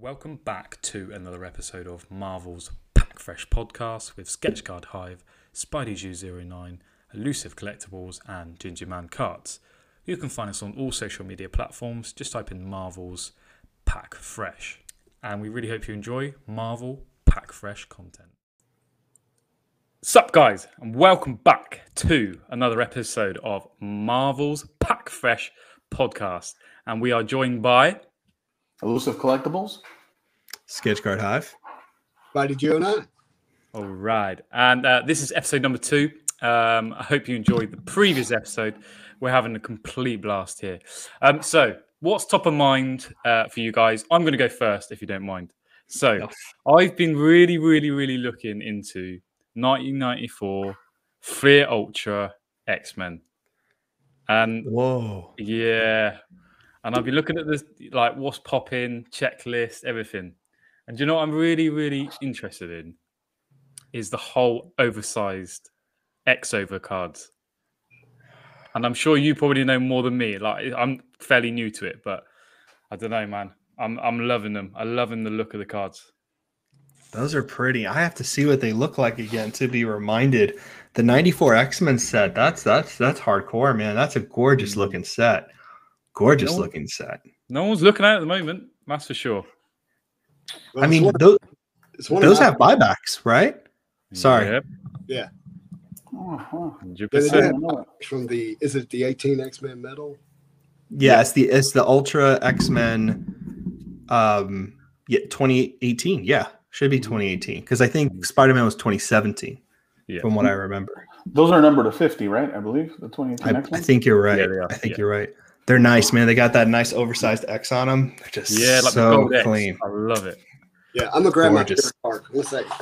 Welcome back to another episode of Marvel's Pack Fresh podcast with Sketchcard Hive, Spidey Jew 09, Elusive Collectibles, and Ginger Man Cards. You can find us on all social media platforms. Just type in Marvel's Pack Fresh. And we really hope you enjoy Marvel Pack Fresh content. Sup, guys, and welcome back to another episode of Marvel's Pack Fresh podcast. And we are joined by Elusive Collectibles. Sketch Card Hive. Why did you and I? All right. And uh, this is episode number two. Um, I hope you enjoyed the previous episode. We're having a complete blast here. Um, so, what's top of mind uh, for you guys? I'm going to go first, if you don't mind. So, I've been really, really, really looking into 1994 Fleer Ultra X Men. And Whoa. yeah. And I've be looking at this, like what's popping, checklist, everything. And you know what I'm really, really interested in? Is the whole oversized X over cards. And I'm sure you probably know more than me. Like I'm fairly new to it, but I don't know, man. I'm I'm loving them. I'm loving the look of the cards. Those are pretty. I have to see what they look like again to be reminded. The 94 X-Men set, that's that's that's hardcore, man. That's a gorgeous looking set. Gorgeous No- looking set. No one's looking at it at the moment, that's for sure. Well, I mean, one- those, one those of have buybacks, right? Sorry. Yep, Oh, huh. 100%. They I have don't know. from the is it the 18 X-Men Metal? Yeah, it's the it's the Ultra X-Men um yeah, 2018. Yeah, should be 2018 because I think Spider-Man was 2017 Yeah. from what I remember. Those are numbered to 50, right? I believe the 2018 I, X-Men. I think you're right. Yeah, they are, I think yeah. you're right. They're nice, man. They got that nice oversized X on them. They're just Yeah, like so gold clean. I love it. Yeah, I'm gonna grab Gorgeous. my card. One second.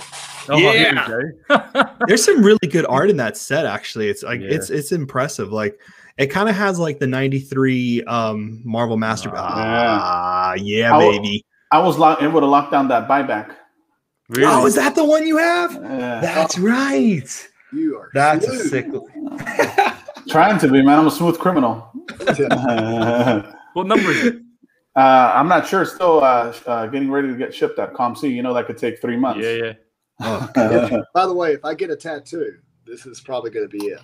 Oh, Yeah. go. There's some really good art in that set. Actually, it's like Yeah. it's it's impressive. Like it kind of has like the '93 um Marvel Master. Ah. Ah, yeah, I will- baby. I was lock- able to lock down that buyback. really? Oh, is that the one you have? Yeah. That's right. You are That's a smooth. sick. Trying to be, man. I'm a smooth criminal. Uh, What number is it? I'm not sure. Still uh, uh, getting ready to get shipped at COMC. You know that could take three months. Yeah, yeah. Oh, Yeah. By the way, if I get a tattoo, this is probably gonna be it.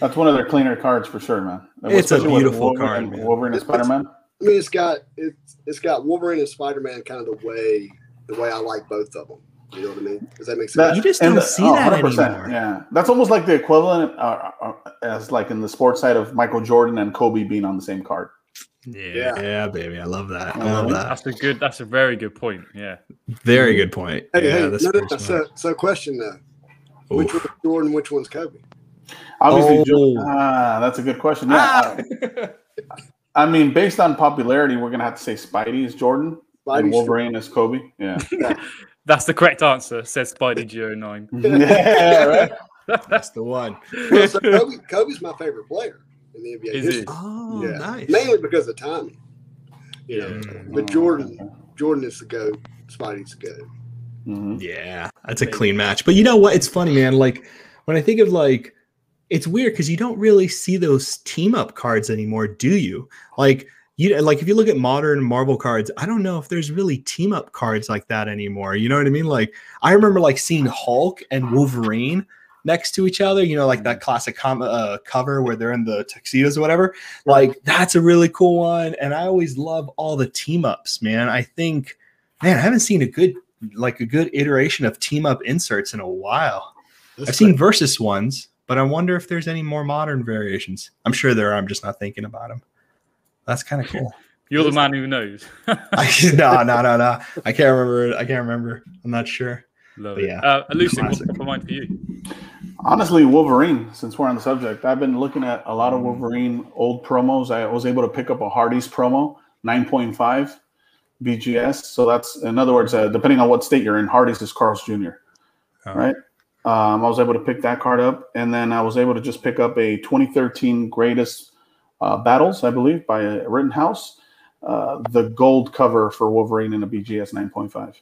That's one of their cleaner cards for sure, man. It's a Especially with beautiful Wolverine, card, man. Wolverine and Spider Man. I mean, it's got it's it's got Wolverine and Spider-Man kind of the way the way I like both of them. You know what I mean? Does that make sense? You just don't see that anymore. Yeah, that's almost like the equivalent uh, uh, as like in the sports side of Michael Jordan and Kobe being on the same card. yeah, Yeah. yeah, baby. I love that. I Yeah. love that. That's a good. That's a very good point. Yeah. Very good point. hey, yeah, hey, the no, no, no, so so question though. one. Which one's Jordan, which one's Kobe? Obviously, Oh. Jo- ah, that's a good question. Yeah, uh, I mean, based on popularity, we're gonna have to say Spidey is Jordan, and Spidey's Wolverine is Kobe. Yeah, That's the correct answer. Says Spidey Geo9. yeah, right. That's the one. Well, so Kobe, Kobe's my favorite player in the NBA. Is history. it? Oh, yeah, nice. mainly because of timing. You know, Yeah. but Jordan, Jordan is the goat. Spidey's the goat. Mhm. Yeah, that's a clean match. But you know what? It's funny, man. Like when I think of like, it's weird because you don't really see those team up cards anymore, do you? Like you like if you look at modern Marvel cards, I don't know if there's really team up cards like that anymore. You know what I mean? Like I remember like seeing Hulk and Wolverine next to each other. You know, like that classic com- uh, cover where they're in the tuxedos or whatever. Like that's a really cool one. And I always love all the team ups, man. I think, man, I haven't seen a good like a good iteration of team up inserts in a while. That's I've seen versus ones, but I wonder if there's any more modern variations. I'm sure there are. I'm just not thinking about them. That's kind of cool. You're the man who knows. I, no, no, no, no. I can't remember. it. I can't remember. I'm not sure. Love But it. yeah, Uh, Elusive, what's classic. top of mind for you? Honestly, Wolverine. Since we're on the subject, I've been looking at a lot of. Wolverine old promos. I was able to pick up a Hardee's promo, nine point five BGS. So that's in other words, uh, depending on what state you're in, Hardee's is Carl's Jr. Oh. Right. Um, I was able to pick that card up, and then I was able to just pick up a 2013 greatest uh, battles, I believe, by a Rittenhouse. Uh, the gold cover for Wolverine in a BGS 9.5.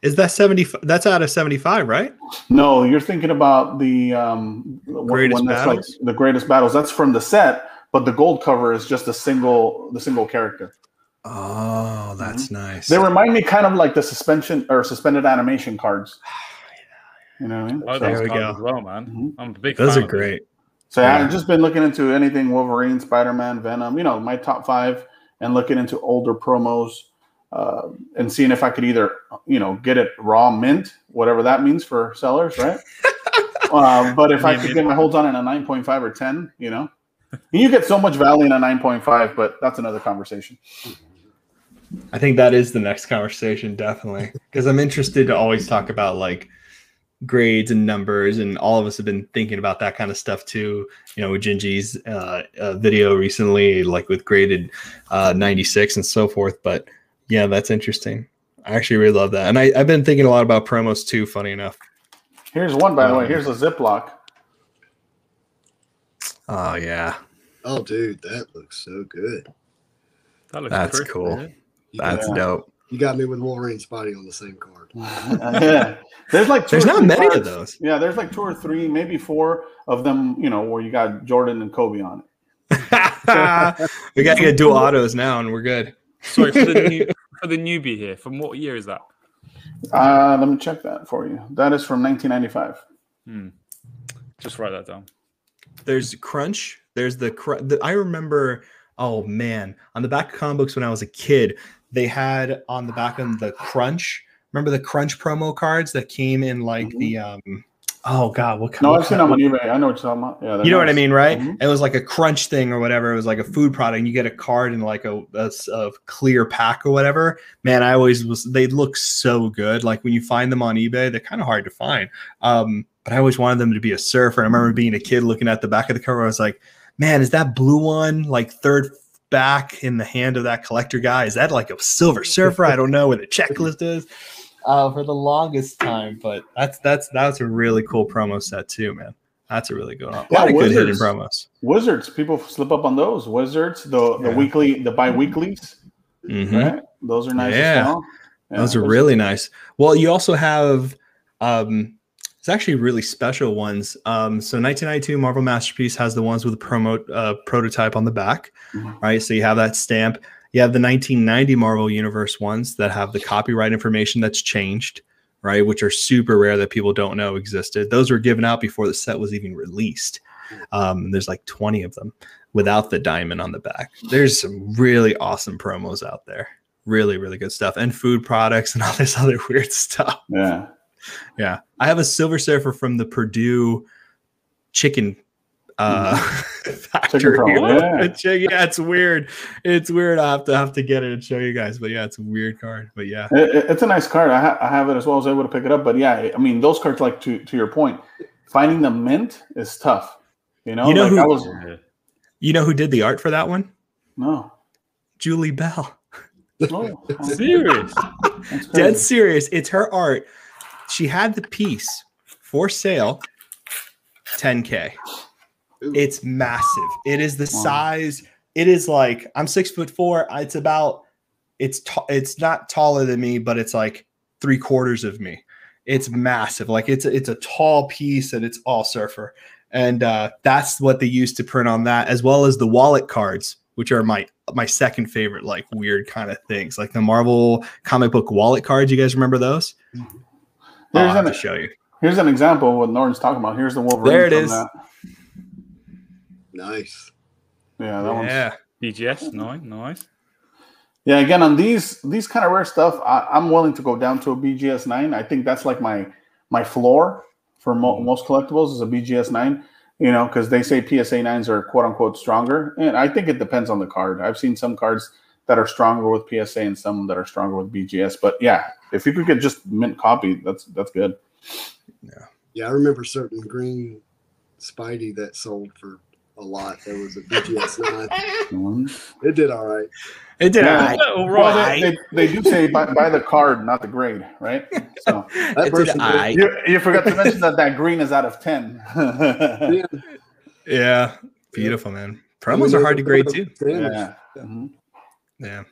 Is that 70? That's out of 75, right? No, you're thinking about the um, Greatest one that's Battles? like the greatest battles. That's from the set, but the gold cover is just a single the single character. Oh, that's that's nice. They remind me kind of like the suspension or suspended animation cards. You know what I mean? I like So- those we go. as well, man. Mhm. I'm a big Those fan are of them. great. So yeah. I've just been looking into anything Wolverine, Spider Man, Venom. You know, my top five, and looking into older promos, uh, and seeing if I could either, you know, get it raw mint, whatever that means for sellers, right? uh, but if I could get my holds on in a nine point five or ten, you know, you get so much value in a nine point five, but that's another conversation. I think that is the next conversation, definitely, because I'm interested to always talk about like grades and numbers, and all of us have been thinking about that kind of stuff too. You know, with Gingy's uh, uh, video recently, like with graded uh, 96 and so forth. But yeah, that's interesting. I actually really love that, and I, I've been thinking a lot about promos too. Funny enough. Here's one, by the way. Um, Here's a Ziploc. Oh yeah, Oh, dude, that looks so good. That looks That's crisp, cool. doesn't it? You, that's Yeah. dope. You got me with Wolverine and Spidey on the same card. yeah, there's like two There's or not three many of those. Yeah, there's like two or three, maybe four of them. You know, where you got Jordan and Kobe on it. we got to get dual autos now, and we're good. Sorry for the new, for the newbie here. From what year is that? Uh, let me check that for you. That is from 1995. Hmm. Just write that down. there's crunch there's the, cr- the i remember oh man on the back of comic books when i was a kid they had on the back of the crunch remember the crunch promo cards that came in like the um oh god what kind No, I've seen them on eBay. I know what you're talking about. Yeah, you know what I mean, right? Mhm. It was like a crunch thing or whatever. It was like a food product. And you get a card in like a a clear pack or whatever. Man, I always was. They look so good. Like when you find them on eBay, they're kind of hard to find. Um, but I always wanted them to be a surfer. And I remember being a kid looking at the back of the cover. I was like, man, is that blue one like third back in the hand of that collector guy? Is that like a silver surfer? I don't know where the checklist is. Uh, for the longest time, but that's that's that's a really cool promo set too, man. That's a really good one. A Yeah, lot of good hidden Wizards. promos. Wizards. People slip up on those. Wizards. The the Yeah. weekly, the bi-weeklies. Mhm. Right. Those are nice Yeah. as well. Yeah, Those are really nice. Well, you also have um it's actually really special ones. Um so 1992 Marvel Masterpiece has the ones with the promo uh, prototype on the back, Mhm. right? So you have that stamp. You have the 1990 Marvel Universe ones that have the copyright information that's changed, right? Which are super rare that people don't know existed. Those were given out before the set was even released. Um, there's like 20 of them without the diamond on the back. There's some really awesome promos out there. Really, really good stuff. And food products and all this other weird stuff. Yeah. Yeah. I have a Silver Surfer from the Perdue chicken uh factory. promo, yeah. Yeah, it's weird. It's weird. I have to have to get it and show you guys. But yeah, it's a weird card. But yeah. It- it- it's a nice card. I, ha- I have it as well. I was able to pick it up. But yeah, I mean, those cards, like to to your point, finding the mint is tough. You know, You know like who- was You know who did the art for that one? no. Julie Bell. Oh, Serious? Dead serious. It's her art. She had the piece for sale, 10k. Ooh. It's massive. It is the Wow. size. It is like I'm six foot four. It's about. It's ta- it's not taller than me, but it's like three quarters of me. It's massive. Like it's it's a tall piece and it's all surfer. And uh, that's what they used to print on that, as well as the wallet cards, which are my my second favorite, like weird kind of things, like the Marvel comic book wallet cards. You guys remember those? I'll Here's have an, to show you. here's an example of what Norton's talking about. Here's the Wolverine. There it from is. That. Nice. Yeah, that one's Yeah, BGS, nice, nice. Yeah, again on these these kind of rare stuff, I, I'm willing to go down to a BGS nine. I think that's like my my floor for mo- mm. most collectibles is a BGS nine. You know, because they say PSA nines are quote unquote stronger, and I think it depends on the card. I've seen some cards that are stronger with PSA and some that are stronger with BGS. But yeah, if you could get just mint copy, that's that's good. Yeah, Yeah, I remember certain green Spidey that sold for a lot. There was a BGS nine. Mhm. It did all right. it did. Yeah. all right. Well, right. they, they, they do say buy, buy the card, not the grade, right? So That It did person all right. you, you forgot to mention that that green is out of ten. Yeah. Yeah, beautiful man. Promos are hard to grade too. yeah. Mhm. Yeah.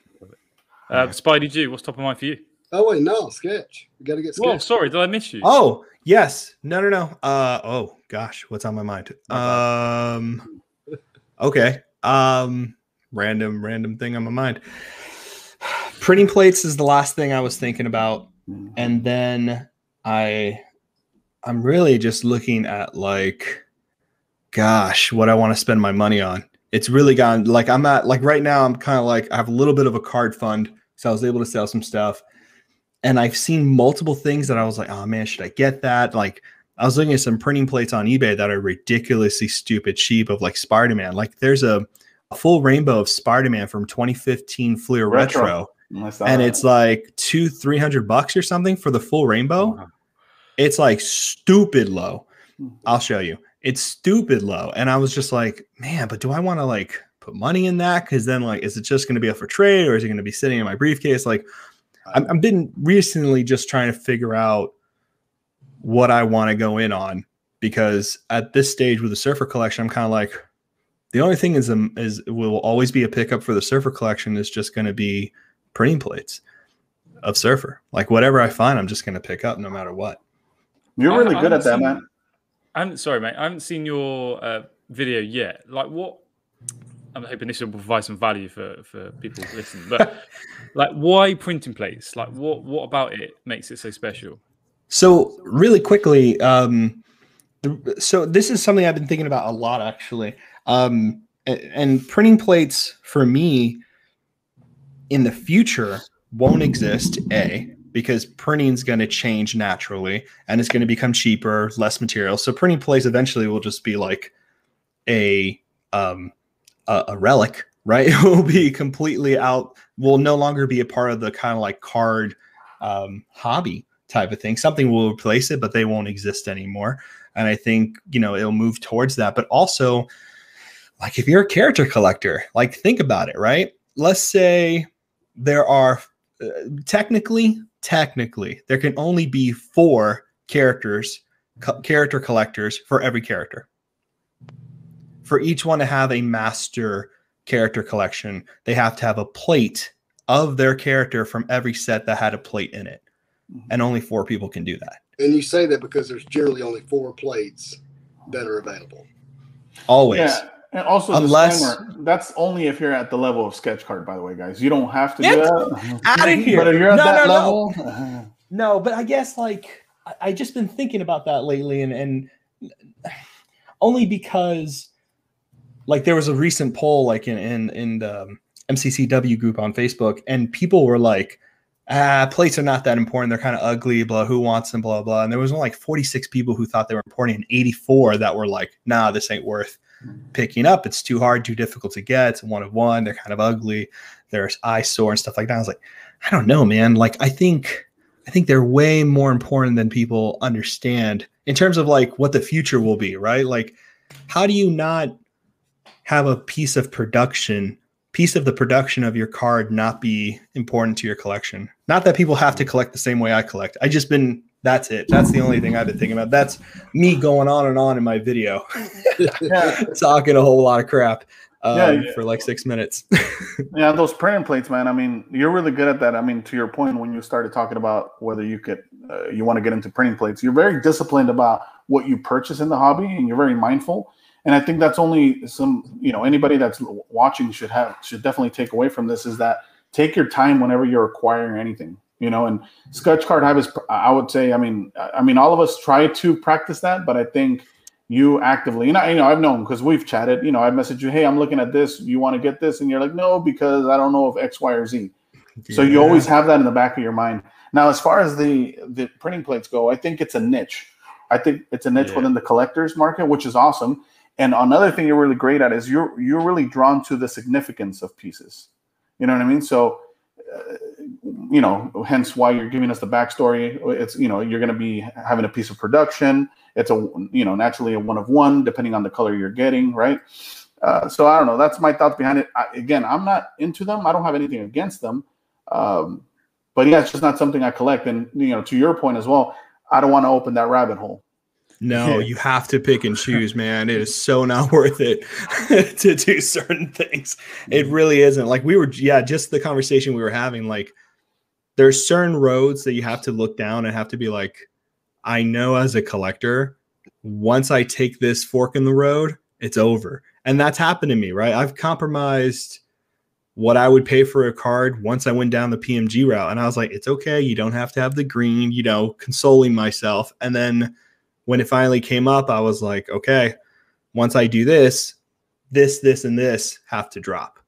Uh, Spidey Jew, what's top of mind for you? Oh wait, no, sketch. We got to get Whoa, sketch. sorry, did I miss you? Oh yes. No no no. Uh oh gosh, what's on my mind? Um. Okay. Um. Random random thing on my mind. printing plates is the last thing I was thinking about, and then I, I'm really just looking at like, gosh, what I want to spend my money on. It's really gone like I'm at like right now. I'm kind of like I have a little bit of a card fund, so I was able to sell some stuff, and I've seen multiple things that I was like, oh man, should I get that? Like I was looking at some printing plates on eBay that are ridiculously stupid cheap of like Spider Man. Like there's a, a full rainbow of Spider Man from 2015 Fleer Retro. Retro, and it's like two, three hundred bucks or something for the full rainbow. Wow. It's like stupid low. Hmm. I'll show you. It's stupid low. And I was just like, man, but do I want to like put money in that? Because then, like, is it just going to be up for trade or is it going to be sitting in my briefcase? Like, I'm, I've been recently just trying to figure out what I want to go in on because at this stage with the surfer collection, I'm kind of like, the only thing is, um, is will always be a pickup for the surfer collection is just going to be printing plates of surfer. Like whatever I find, I'm just going to pick up no matter what. You're really I good at that, man. I haven't, sorry, mate. I haven't seen your uh, video yet. Like, what? I'm hoping this will provide some value for for people listening. But like, why printing plates? Like, what what about it makes it so special? So really quickly, um, the- so this is something I've been thinking about a lot actually. Um, and printing plates for me in the future won't exist. A because printing is going to change naturally and it's going to become cheaper, less material. So printing plates eventually will just be like a um, a, a relic, right? It will be completely out. Will no longer be a part of the kind of like card um, hobby type of thing. Something will replace it, but they won't exist anymore. And I think, you know, it'll move towards that. But also, like if you're a character collector, like think about it, right? Let's say there are uh, technically, technically, there can only be four characters, co- character collectors for every character. For each one to have a master character collection, they have to have a plate of their character from every set that had a plate in it mm-hmm. and only four people can do that. And you say that because there's generally only four plates that are available. Always. Yeah. And also, Unless- that's only if you're at the level of sketch card, by the way, guys. You don't have to Get do that. outta here. But if you're at No, that no, level, No, but I guess like I, I just been thinking about that lately and and only because like there was a recent poll like in in in the um, MCCW group on Facebook and people were like ah plates are not that important they're kind of ugly blah who wants them blah blah and there was only like 46 people who thought they were important and 84 that were like nah this ain't worth picking up it's too hard too difficult to get it's one of one they're kind of ugly there's eyesore and stuff like that I was like I don't know man like I think I think they're way more important than people understand in terms of like what the future will be, right? Like, how do you not have a piece of production, piece of the production of your card not be important to your collection? Not that people have to collect the same way I collect. I just been that's it. That's the only thing I've been thinking about. That's me going on and on in my video, talking a whole lot of crap um, Yeah, yeah. for like six minutes. yeah, those printing plates, man. I mean, you're really good at that. I mean, to your point, when you started talking about whether you could, uh, you want to get into printing plates, you're very disciplined about what you purchase in the hobby, and you're very mindful. And I think that's only some, you know, anybody that's watching should have should definitely take away from this is that take your time whenever you're acquiring anything, you know. And sketch card is, I would say, I mean, I mean, all of us try to practice that, but I think you actively, and I, you know, I've known because we've chatted. You know, I messaged you, hey, I'm looking at this. You want to get this, and you're like, no, because I don't know if X, Y, or Z. So you always have that in the back of your mind. Now, as far as the the printing plates go, I think it's a niche. I think it's a niche Yeah. within the collectors market, which is awesome. And another thing you're really great at is you're you're really drawn to the significance of pieces. You know what I mean? So, uh, you know, hence why you're giving us the backstory. It's you know you're going to be having a piece of production. It's a you know naturally a one of one depending on the color you're getting, right? Uh, so I don't know. That's my thoughts behind it. I, again, I'm not into them. I don't have anything against them. Um, but yeah, it's just not something I collect. And you know, to your point as well, I don't want to open that rabbit hole. No, you have to pick and choose, man. It is so not worth it to do certain things. It really isn't. Like we were, yeah, just the conversation we were having. Like there's certain roads that you have to look down and have to be like, I know as a collector, once I take this fork in the road, it's over. And that's happened to me, right? I've compromised what I would pay for a card once I went down the PMG route. And I was like, it's okay. You don't have to have the green, you know, consoling myself. And then when it finally came up, I was like, okay, once I do this, this, this, and this have to drop.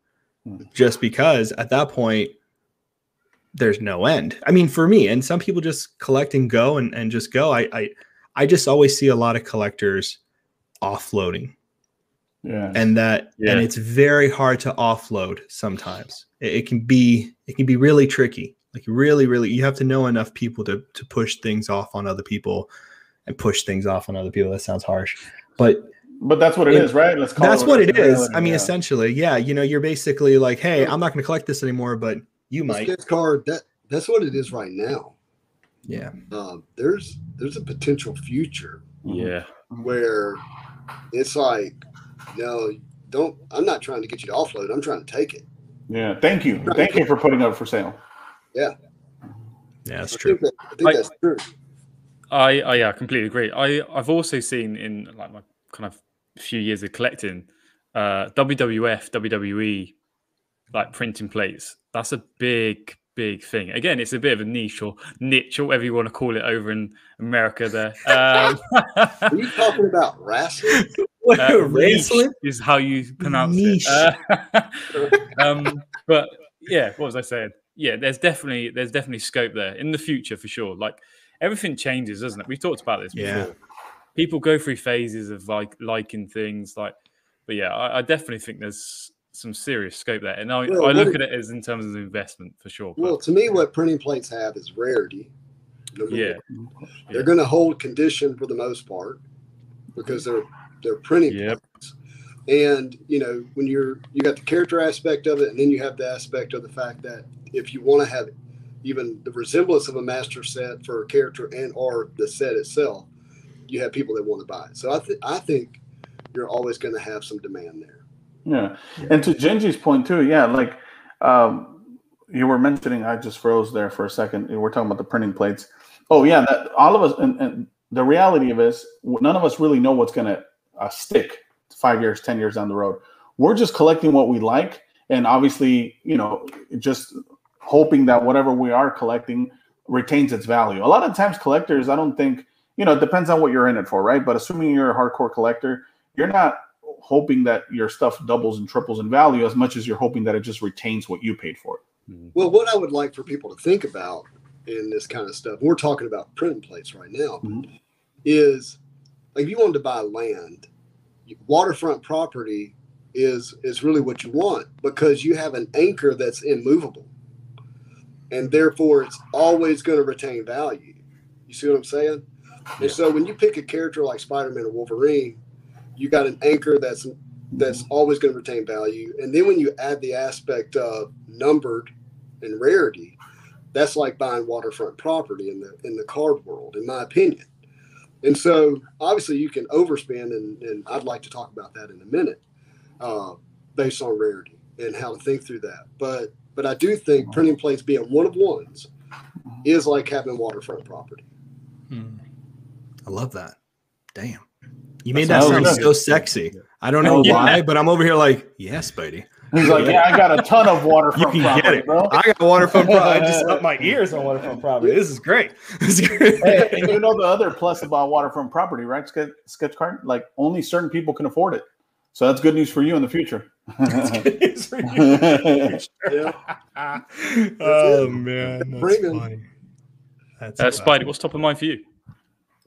Hmm. Just because at that point, there's no end. I mean, for me, and some people just collect and go and, and just go. I, I I just always see a lot of collectors offloading Yeah. and that Yeah. and it's very hard to offload sometimes it, it can be it can be really tricky like really really you have to know enough people to to push things off on other people and push things off on other people that sounds harsh but but that's what it it- is, right? Let's call that's what it is reality, i mean yeah. essentially yeah you know you're basically like hey i'm not going to collect this anymore but you The might sketch card that that's what it is right now. yeah Um, there's there's a potential future Yeah. where it's like, no, don't. I'm not trying to get you to offload. I'm trying to take it. Yeah. Thank you. Thank you for putting up for sale. yeah Yeah, that's I true think, that, I think I- that's true. I, I yeah, completely agree. I I've also seen in like my kind of few years of collecting, uh, WWF, WWE, like printing plates. That's a big big thing. Again, it's a bit of a niche or niche or whatever you want to call it over in America. There, um, Are you talking about wrestling? uh, Wrestling? is how you pronounce Niche. it. Uh, um, but yeah, what was I saying? Yeah, there's definitely there's definitely scope there in the future for sure. Like everything changes, doesn't it? We've talked about this Yeah. before. People go through phases of like liking things, like, but yeah, I, I definitely think there's some serious scope there, and I, Well, I look at it as in terms of investment for sure. but- Well, to me, what printing plates have is rarity. Yeah. Yeah. They're going to hold condition for the most part because they're they're printing Yep. plates. And you know, when you're you got the character aspect of it, and then you have the aspect of the fact that if you want to have even the resemblance of a master set for a character and or the set itself, you have people that want to buy it. So I think I think you're always going to have some demand there. Yeah. And to Gingy's point too, yeah, like um, you were mentioning, I just froze there for a second. We're talking about the printing plates. Oh yeah, that all of us, and, and the reality of it is, none of us really know what's going to uh, stick five years, ten years down the road. We're just collecting what we like, and obviously, you know, just hoping that whatever we are collecting retains its value. A lot of times, collectors, I don't think, you know, it depends on what you're in it for, right? But assuming you're a hardcore collector, you're not hoping that your stuff doubles and triples in value as much as you're hoping that it just retains what you paid for it. Mm. Well, what I would like for people to think about in this kind of stuff, we're talking about printing plates right now, Mhm. is like if you wanted to buy land, waterfront property is is really what you want because you have an anchor that's immovable, and therefore it's always going to retain value. You see what I'm saying? Yeah. And so when you pick a character like Spider-Man or Wolverine, you got an anchor that's that's always going to retain value. And then when you add the aspect of numbered and rarity, that's like buying waterfront property in the in the card world, in my opinion. And so obviously you can overspend, and, and I'd like to talk about that in a minute, uh, based on rarity and how to think through that. But but I do think printing plates being one of ones is like having waterfront property. Hmm. I love that. Damn. You made That that sounds sound so sexy. I don't know Yeah. why, but I'm over here like, yes, Spidey. He's like, yeah, I got a ton of You waterfront can get property, it. bro. I got waterfront property. I just up my ears on waterfront property. This is great. This is great. Hey, and you know the other plus about waterfront property, right? Sketch, sketch card, like only certain people can afford it. So that's good news for you in the future. It's for you. Yeah. oh man, that's Bringing- funny. That's Uh. Spidey, what's top of mind for you?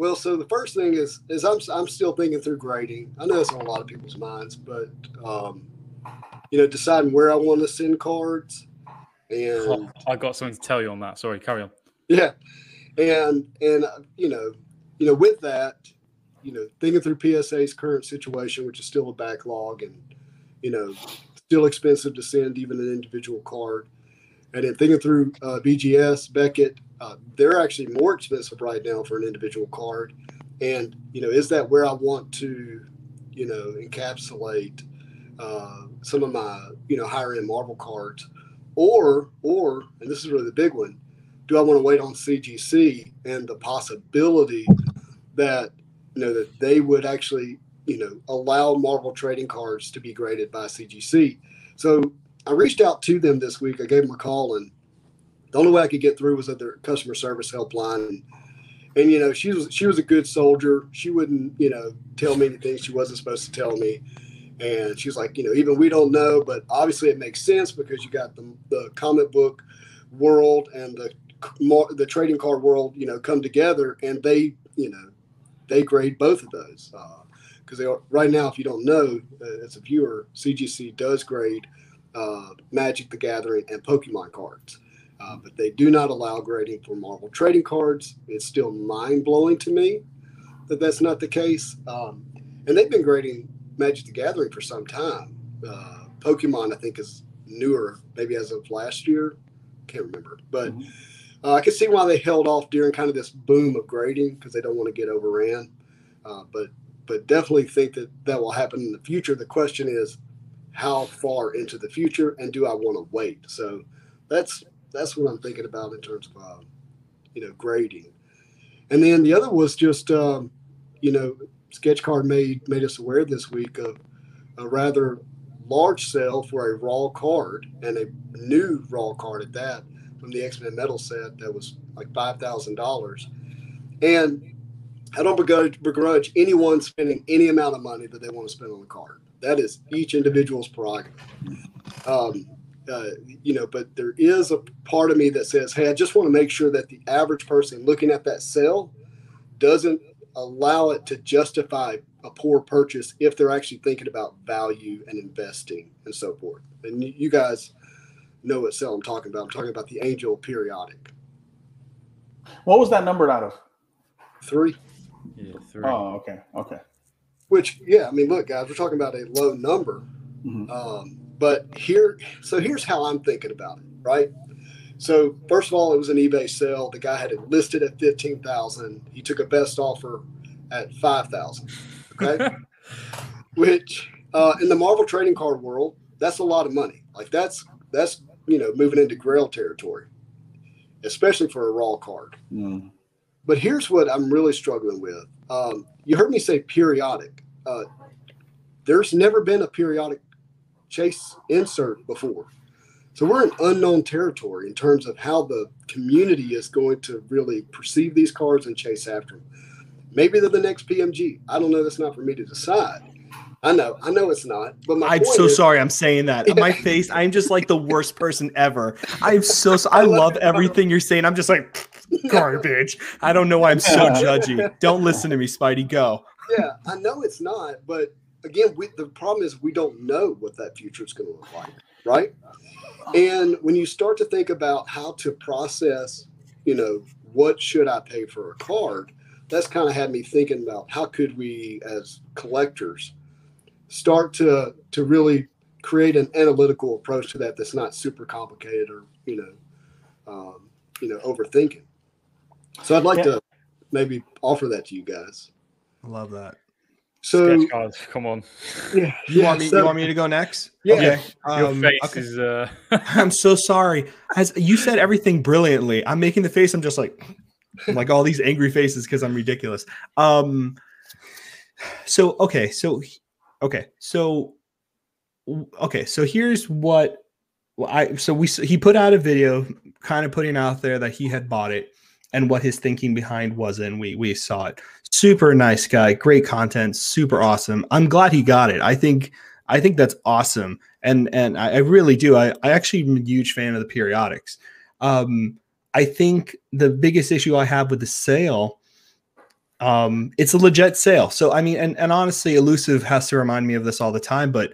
Well, so the first thing is is I'm I'm still thinking through grading. I know it's on a lot of people's minds, but um, you know, deciding where I want to send cards, and Oh, I got something to tell you on that. Sorry, carry on. yeah, and and uh, you know, you know, with that, you know, thinking through PSA's current situation, which is still a backlog, and you know, still expensive to send even an individual card, and then thinking through uh, BGS Beckett, uh, they're actually more expensive right now for an individual card, and you know, is that where I want to, you know, encapsulate uh, some of my you know higher end Marvel cards, or or and this is really the big one do I want to wait on CGC and the possibility that you know that they would actually you know allow Marvel trading cards to be graded by CGC? So I reached out to them this week. I gave them a call, and the only way I could get through was at their customer service helpline. And, and you know, she was she was a good soldier. She wouldn't you know tell me anything she wasn't supposed to tell me. And she's like, you know, even we don't know, but obviously it makes sense because you got the, the comic book world and the the trading card world, you know, come together, and they, you know, they grade both of those. Because uh, right now, if you don't know, uh, as a viewer, CGC does grade uh, Magic the Gathering and Pokemon cards. Uh, but they do not allow grading for Marvel trading cards. It's still mind blowing to me that that's not the case. Um, and they've been grading Magic the Gathering for some time. Uh, Pokemon, I think, is newer, maybe as of last year. Can't remember, but mm-hmm. uh, I can see why they held off during kind of this boom of grading because they don't want to get overran. Uh, but but definitely think that that will happen in the future. The question is, how far into the future, and do I want to wait? So that's that's what I'm thinking about in terms of uh, you know grading. And then the other was just um, you know Sketchcard made made us aware this week of a rather large sale for a raw card and a new raw card at that from the X Men Metal set that was like five thousand dollars. And I don't begrudge, begrudge anyone spending any amount of money that they want to spend on a card. That is each individual's prerogative. Um, uh, you know, but there is a part of me that says, hey, I just want to make sure that the average person looking at that sale doesn't allow it to justify a poor purchase if they're actually thinking about value and investing and so forth. And you guys know what sale I'm talking about. I'm talking about the Angel periodic. What was that numbered out of? Three. Yeah, three. Oh, okay. Okay. Which, yeah, I mean, look, guys, we're talking about a low number. Mm-hmm. Um, but here, so here's how I'm thinking about it, right? So first of all, it was an eBay sale. The guy had it listed at fifteen thousand. He took a best offer at five thousand. Okay, which uh, in the Marvel trading card world, that's a lot of money. Like that's that's you know moving into Grail territory, especially for a raw card. Mm. But here's what I'm really struggling with. Um, you heard me say periodic. Uh, there's never been a periodic chase insert before. So we're in unknown territory in terms of how the community is going to really perceive these cards and chase after them. Maybe they're the next PMG. I don't know. That's not for me to decide. I know, I know it's not. But my I'm so is, sorry. I'm saying that. Yeah. My face. I'm just like the worst person ever. I'm so. so I love everything you're saying. I'm just like garbage. I don't know why I'm so judgy. Don't listen to me, Spidey. Go. Yeah, I know it's not. But again, we, the problem is we don't know what that future is going to look like, right? And when you start to think about how to process, you know, what should I pay for a card, that's kind of had me thinking about how could we as collectors start to to really create an analytical approach to that that's not super complicated or you know um, you know overthinking. So I'd like yeah. to maybe offer that to you guys. I love that. So sketch cards, come on. Yeah, you yeah, want me? So, you want me to go next? Yeah. Okay. Your um, face okay. is. Uh... I'm so sorry. As you said everything brilliantly, I'm making the face. I'm just like, like all these angry faces because I'm ridiculous. Um. So okay, so okay, so okay, so here's what I so we he put out a video, kind of putting out there that he had bought it and what his thinking behind was, and we we saw it super nice guy, great content, super awesome. I'm glad he got it. I think I think that's awesome, and and I, I really do. I I actually am a huge fan of the periodics. Um, I think the biggest issue I have with the sale, um, it's a legit sale. So I mean, and and honestly, elusive has to remind me of this all the time, but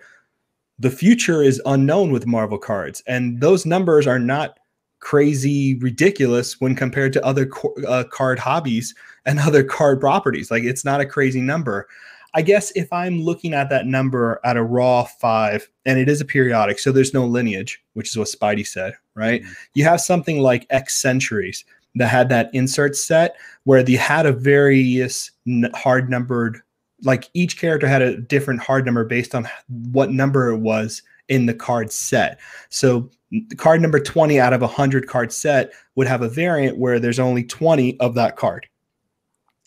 the future is unknown with Marvel cards, and those numbers are not crazy ridiculous when compared to other uh, card hobbies and other card properties. Like it's not a crazy number. I guess if I'm looking at that number at a raw five, and it is a periodic, so there's no lineage, which is what Spidey said, right? Mm-hmm. You have something like X Centuries that had that insert set where they had a various hard numbered, like each character had a different hard number based on what number it was in the card set. So card number 20 out of a 100 card set would have a variant where there's only 20 of that card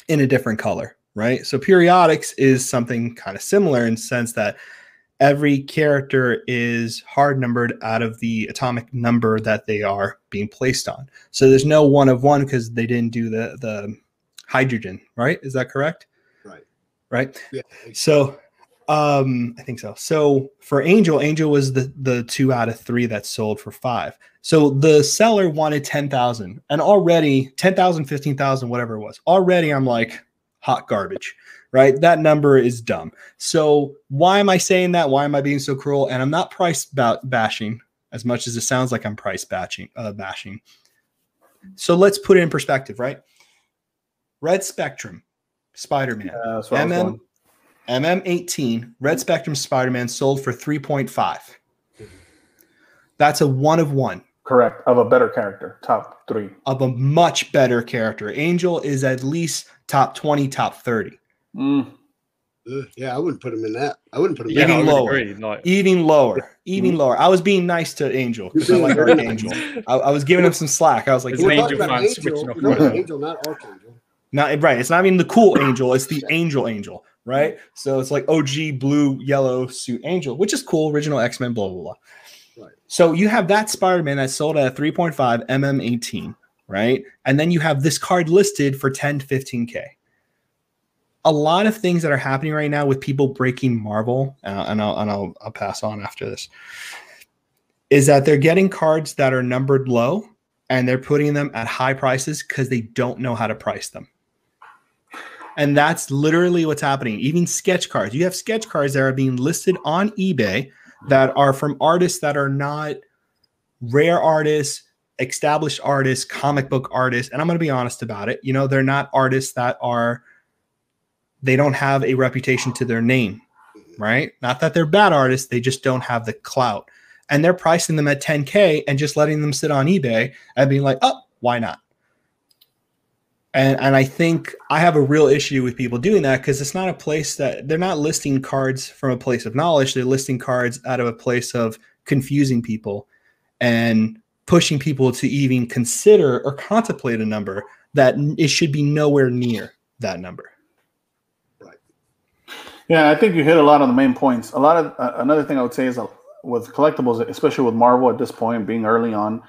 in a different color, right? So periodics is something kind of similar in the sense that every character is hard numbered out of the atomic number that they are being placed on. So there's no one of one because they didn't do the the hydrogen, right? Is that correct? Right. Right. Yeah. So um I think so. So for Angel, Angel was the the two out of three that sold for five. So the seller wanted 10,000 and already 10,000, 15,000, whatever it was. Already I'm like hot garbage, right? That number is dumb. So why am I saying that? Why am I being so cruel? And I'm not price ba- bashing as much as it sounds like I'm price bashing, uh, bashing. So let's put it in perspective, right? Red Spectrum, Spider Man, Uh, MM18, Red Spectrum Spider Man sold for 3.5. That's a one of one Correct. Of a better character, top three. of a much better character. Angel is at least top 20, top 30. Mm, Ugh, yeah, I wouldn't put him in that. I wouldn't put him. Yeah, Even I would lower. agree. Like, Even lower, even lower. I was being nice to Angel because I like You're Archangel. I, I was giving him some slack. I was like, We're an talking angel about fan Angel. switching off We're talking about one. Angel, not Archangel. Not right. It's not even the cool Angel. It's the Angel Angel, right? So it's like OG blue yellow suit Angel, which is cool. Original X Men, blah blah blah. Right. So you have that Spider Man that sold at 3.5 MM18, right? And then you have this card listed for 10 to 15k. A lot of things that are happening right now with people breaking Marvel, uh, and I'll and I'll, I'll pass on after this, is that they're getting cards that are numbered low and they're putting them at high prices because they don't know how to price them. And that's literally what's happening. Even sketch cards. You have sketch cards that are being listed on eBay that are from artists that are not rare artists, established artists, comic book artists. And I'm going to be honest about it. You know, they're not artists that are, they don't have a reputation to their name, right? Not that they're bad artists, they just don't have the clout. And they're pricing them at 10K and just letting them sit on eBay and being like, oh, why not? And and I think I have a real issue with people doing that because it's not a place that they're not listing cards from a place of knowledge. They're listing cards out of a place of confusing people and pushing people to even consider or contemplate a number that it should be nowhere near that number. Right. Yeah, I think you hit a lot of the main points. A lot of uh, another thing I would say is uh, with collectibles, especially with Marvel at this point, being early on,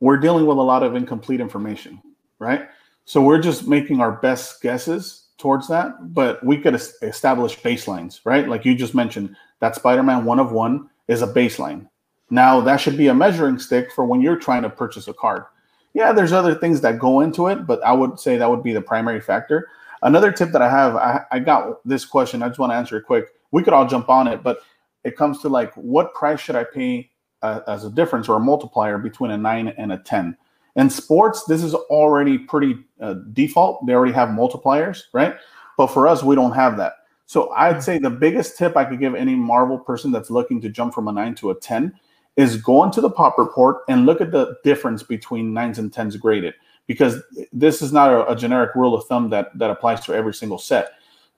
we're dealing with a lot of incomplete information, right? So we're just making our best guesses towards that, but we could es- establish baselines, right? Like you just mentioned, that Spider-Man one of one is a baseline. Now that should be a measuring stick for when you're trying to purchase a card. Yeah, there's other things that go into it, but I would say that would be the primary factor. Another tip that I have, I, I got this question. I just want to answer it quick. We could all jump on it, but it comes to like, what price should I pay uh, as a difference or a multiplier between a nine and a 10? In sports, this is already pretty uh, default. They already have multipliers, right? But for us, we don't have that. So I'd say the biggest tip I could give any Marvel person that's looking to jump from a nine to a 10 is go into the pop report and look at the difference between nines and tens graded because this is not a, a generic rule of thumb that that applies to every single set.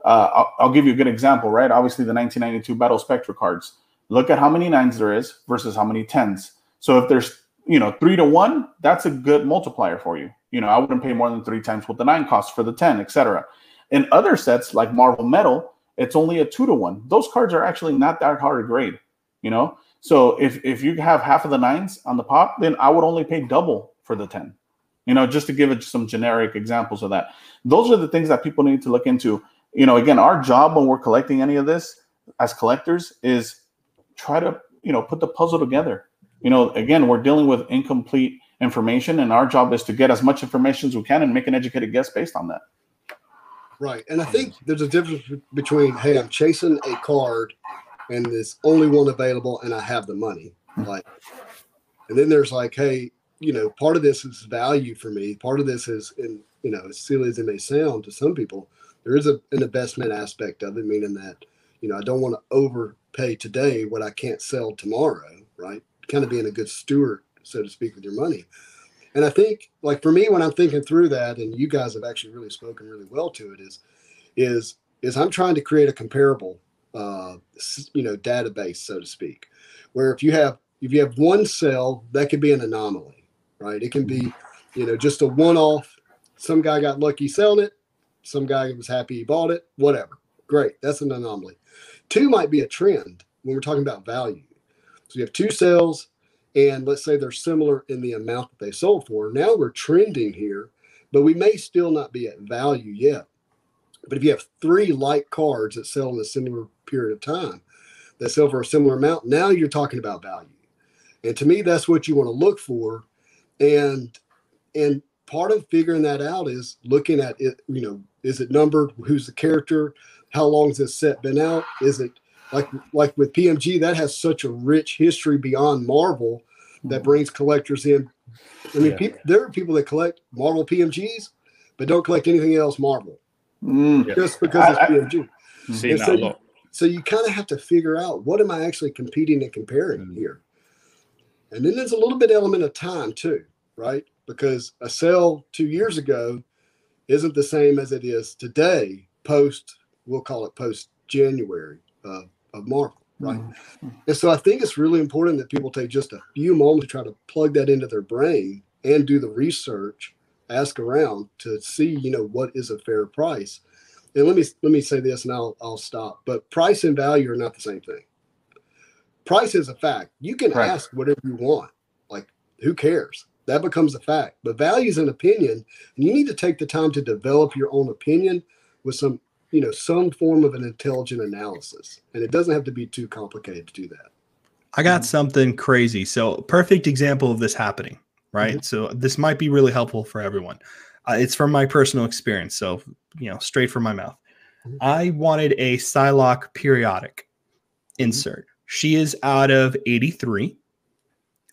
Uh, I'll, I'll give you a good example, right? Obviously, the 1992 Battle Spectra cards. Look at how many nines there is versus how many tens. So if there's you know three to one, that's a good multiplier for you. You know, I wouldn't pay more than three times what the nine costs for the ten, etc. In other sets like Marvel Metal, it's only a two to one. Those cards are actually not that hard to grade. You know, so if if you have half of the nines on the pop, then I would only pay double for the ten you know just to give it some generic examples of that those are the things that people need to look into you know again our job when we're collecting any of this as collectors is try to you know put the puzzle together you know again we're dealing with incomplete information and our job is to get as much information as we can and make an educated guess based on that Right. And I think there's a difference between, hey, I'm chasing a card and there's only one available and I have the money. Like, and then there's like, hey, you know, part of this is value for me. Part of this is, in, you know, as silly as it may sound to some people, there is a, an investment aspect of it, meaning that, you know, I don't want to overpay today what I can't sell tomorrow, right? Kind of being a good steward, so to speak, with your money. And I think, like for me, when I'm thinking through that, and you guys have actually really spoken really well to it, is is is I'm trying to create a comparable, uh, you know, database, so to speak, where if you have if you have one cell, that could be an anomaly, right? It can be, you know, just a one-off. Some guy got lucky selling it. Some guy was happy he bought it. Whatever. Great. That's an anomaly. Two might be a trend, when we're talking about value. So you have two sales, and let's say they're similar in the amount that they sold for. Now we're trending here, but we may still not be at value yet. But if you have three like cards that sell in a similar period of time, that sell for a similar amount, now you're talking about value. And to me, that's what you want to look for. And and part of figuring that out is looking at it, you know, is it numbered? Who's the character? How long has this set been out? Is it like like with PMG that has such a rich history beyond Marvel that brings collectors in. I mean, Yeah. peop there are people that collect Marvel PMGs, but don't collect anything else Marvel Mm. Just because I- it's I- PMG. Seeing And so you- So you kind of have to figure out what am I actually competing and comparing Mm. here. And then there's a little bit element of time too, right? Because a sale two years ago isn't the same as it is today, post, we'll call it post January uh, of Marvel, right? Mm-hmm. And so I think it's really important that people take just a few moments to try to plug that into their brain and do the research, ask around to see, you know, what is a fair price. And let me let me say this and I'll I'll stop. But price and value are not the same thing. Price is a fact. You can Right. ask whatever you want. Like who cares? That becomes a fact. But value is an opinion, and you need to take the time to develop your own opinion with some, you know, some form of an intelligent analysis. And it doesn't have to be too complicated to do that. I got something crazy. So, perfect example of this happening, right? So, this might be really helpful for everyone. Uh, it's from my personal experience. So, you know, straight from my mouth. Mhm. I wanted a Psylocke periodic insert. She is out of 83,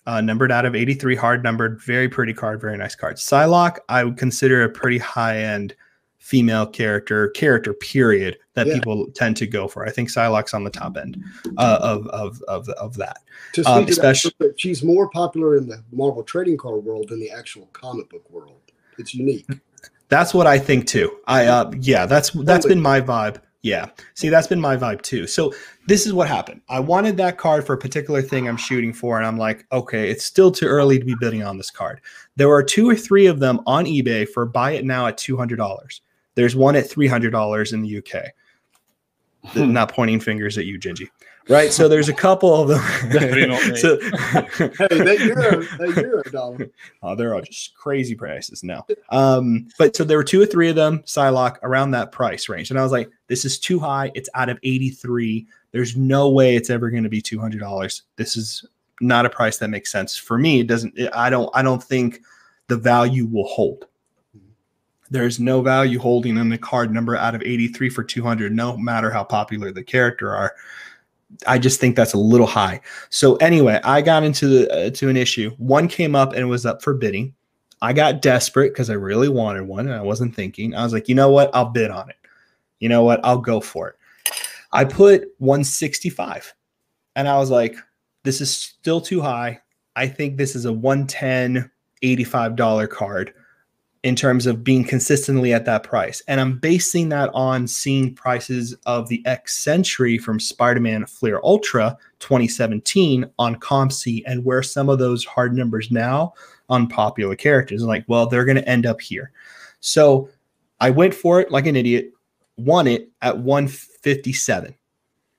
uh, numbered out of 83, hard numbered, very pretty card, very nice card. Psylocke, I would consider a pretty high end female character, character period that Yeah. people tend to go for. I think Psylocke's on the top end uh, of, of, of, of that. Um, especially- that, she's more popular in the Marvel trading card world than the actual comic book world. It's unique. That's what I think too. I uh yeah, that's that's been my vibe. Yeah. See, that's been my vibe too. So this is what happened. I wanted that card for a particular thing I'm shooting for, and I'm like, okay, it's still too early to be bidding on this card. There are two or three of them on eBay for buy it now at two hundred dollars. There's one at three hundred dollars in the UK. Hmm. Not pointing fingers at you, Gingy. Right. So there's a couple of them. Definitely not me. so, Hey, that euro, that euro dollar. Oh, they're all just crazy prices now. Um, but so there were two or three of them, Psylocke, around that price range. And I was like, this is too high. It's out of 83. There's no way it's ever going to be $200. This is not a price that makes sense for me. It doesn't, I don't, I don't think the value will hold. There's no value holding in the card number out of 83 for 200, no matter how popular the character are. I just think that's a little high. So anyway, I got into the uh, to an issue. One came up and was up for bidding. I got desperate because I really wanted one and I wasn't thinking. I was like, you know what? I'll bid on it. You know what? I'll go for it. I put 165 and I was like, this is still too high. I think this is a 110 $85 card in terms of being consistently at that price. And I'm basing that on seeing prices of the X Century from Spider Man Fleer Ultra 2017 on COMC and where some of those hard numbers now on popular characters. I'm like, well, they're going to end up here. So I went for it like an idiot, won it at 157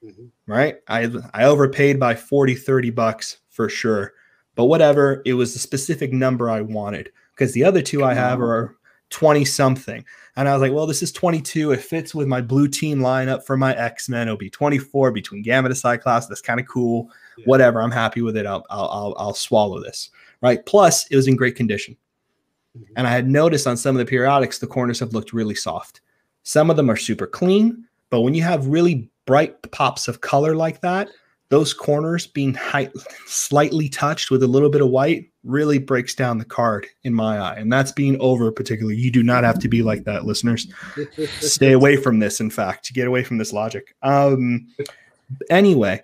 Mhm. right? I I overpaid by 40, 30 bucks for sure. But whatever, it was the specific number I wanted because the other two I have are 20 something. And I was like, well, this is 22. It fits with my blue team lineup for my X-Men. It'll be 24 between Gamma to Cyclops. That's kind of cool. Yeah. Whatever. I'm happy with it. I'll, I'll, I'll, I'll swallow this. Right. Plus, it was in great condition. Mhm. And I had noticed on some of the periodics, the corners have looked really soft. Some of them are super clean, but when you have really bright pops of color like that, those corners being high, slightly touched with a little bit of white really breaks down the card in my eye. And that's being over particularly. You do not have to be like that, listeners. Stay away from this, in fact, get away from this logic. Um, anyway,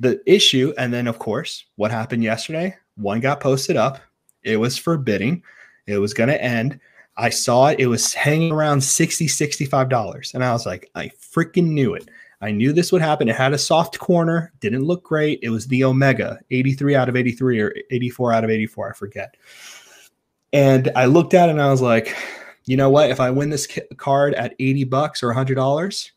the issue, and then of course, what happened yesterday? One got posted up. It was forbidding. It was going to end. I saw it. It was hanging around 60 $65. And I was like, I freaking knew it. I knew this would happen. It had a soft corner, didn't look great. It was the Omega, 83 out of 83 or 84 out of 84, I forget. And I looked at it and I was like, you know what? If I win this card at 80 bucks or $100,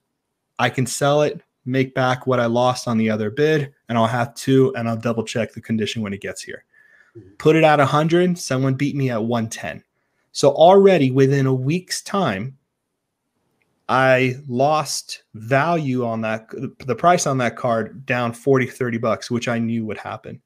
I can sell it make back what I lost on the other bid, and I'll have two, and I'll double check the condition when it gets here. Mhm. Put it at 100, someone beat me at 110. So already within a week's time, I lost value on that, the price on that card down 40, 30 bucks, which I knew would happen.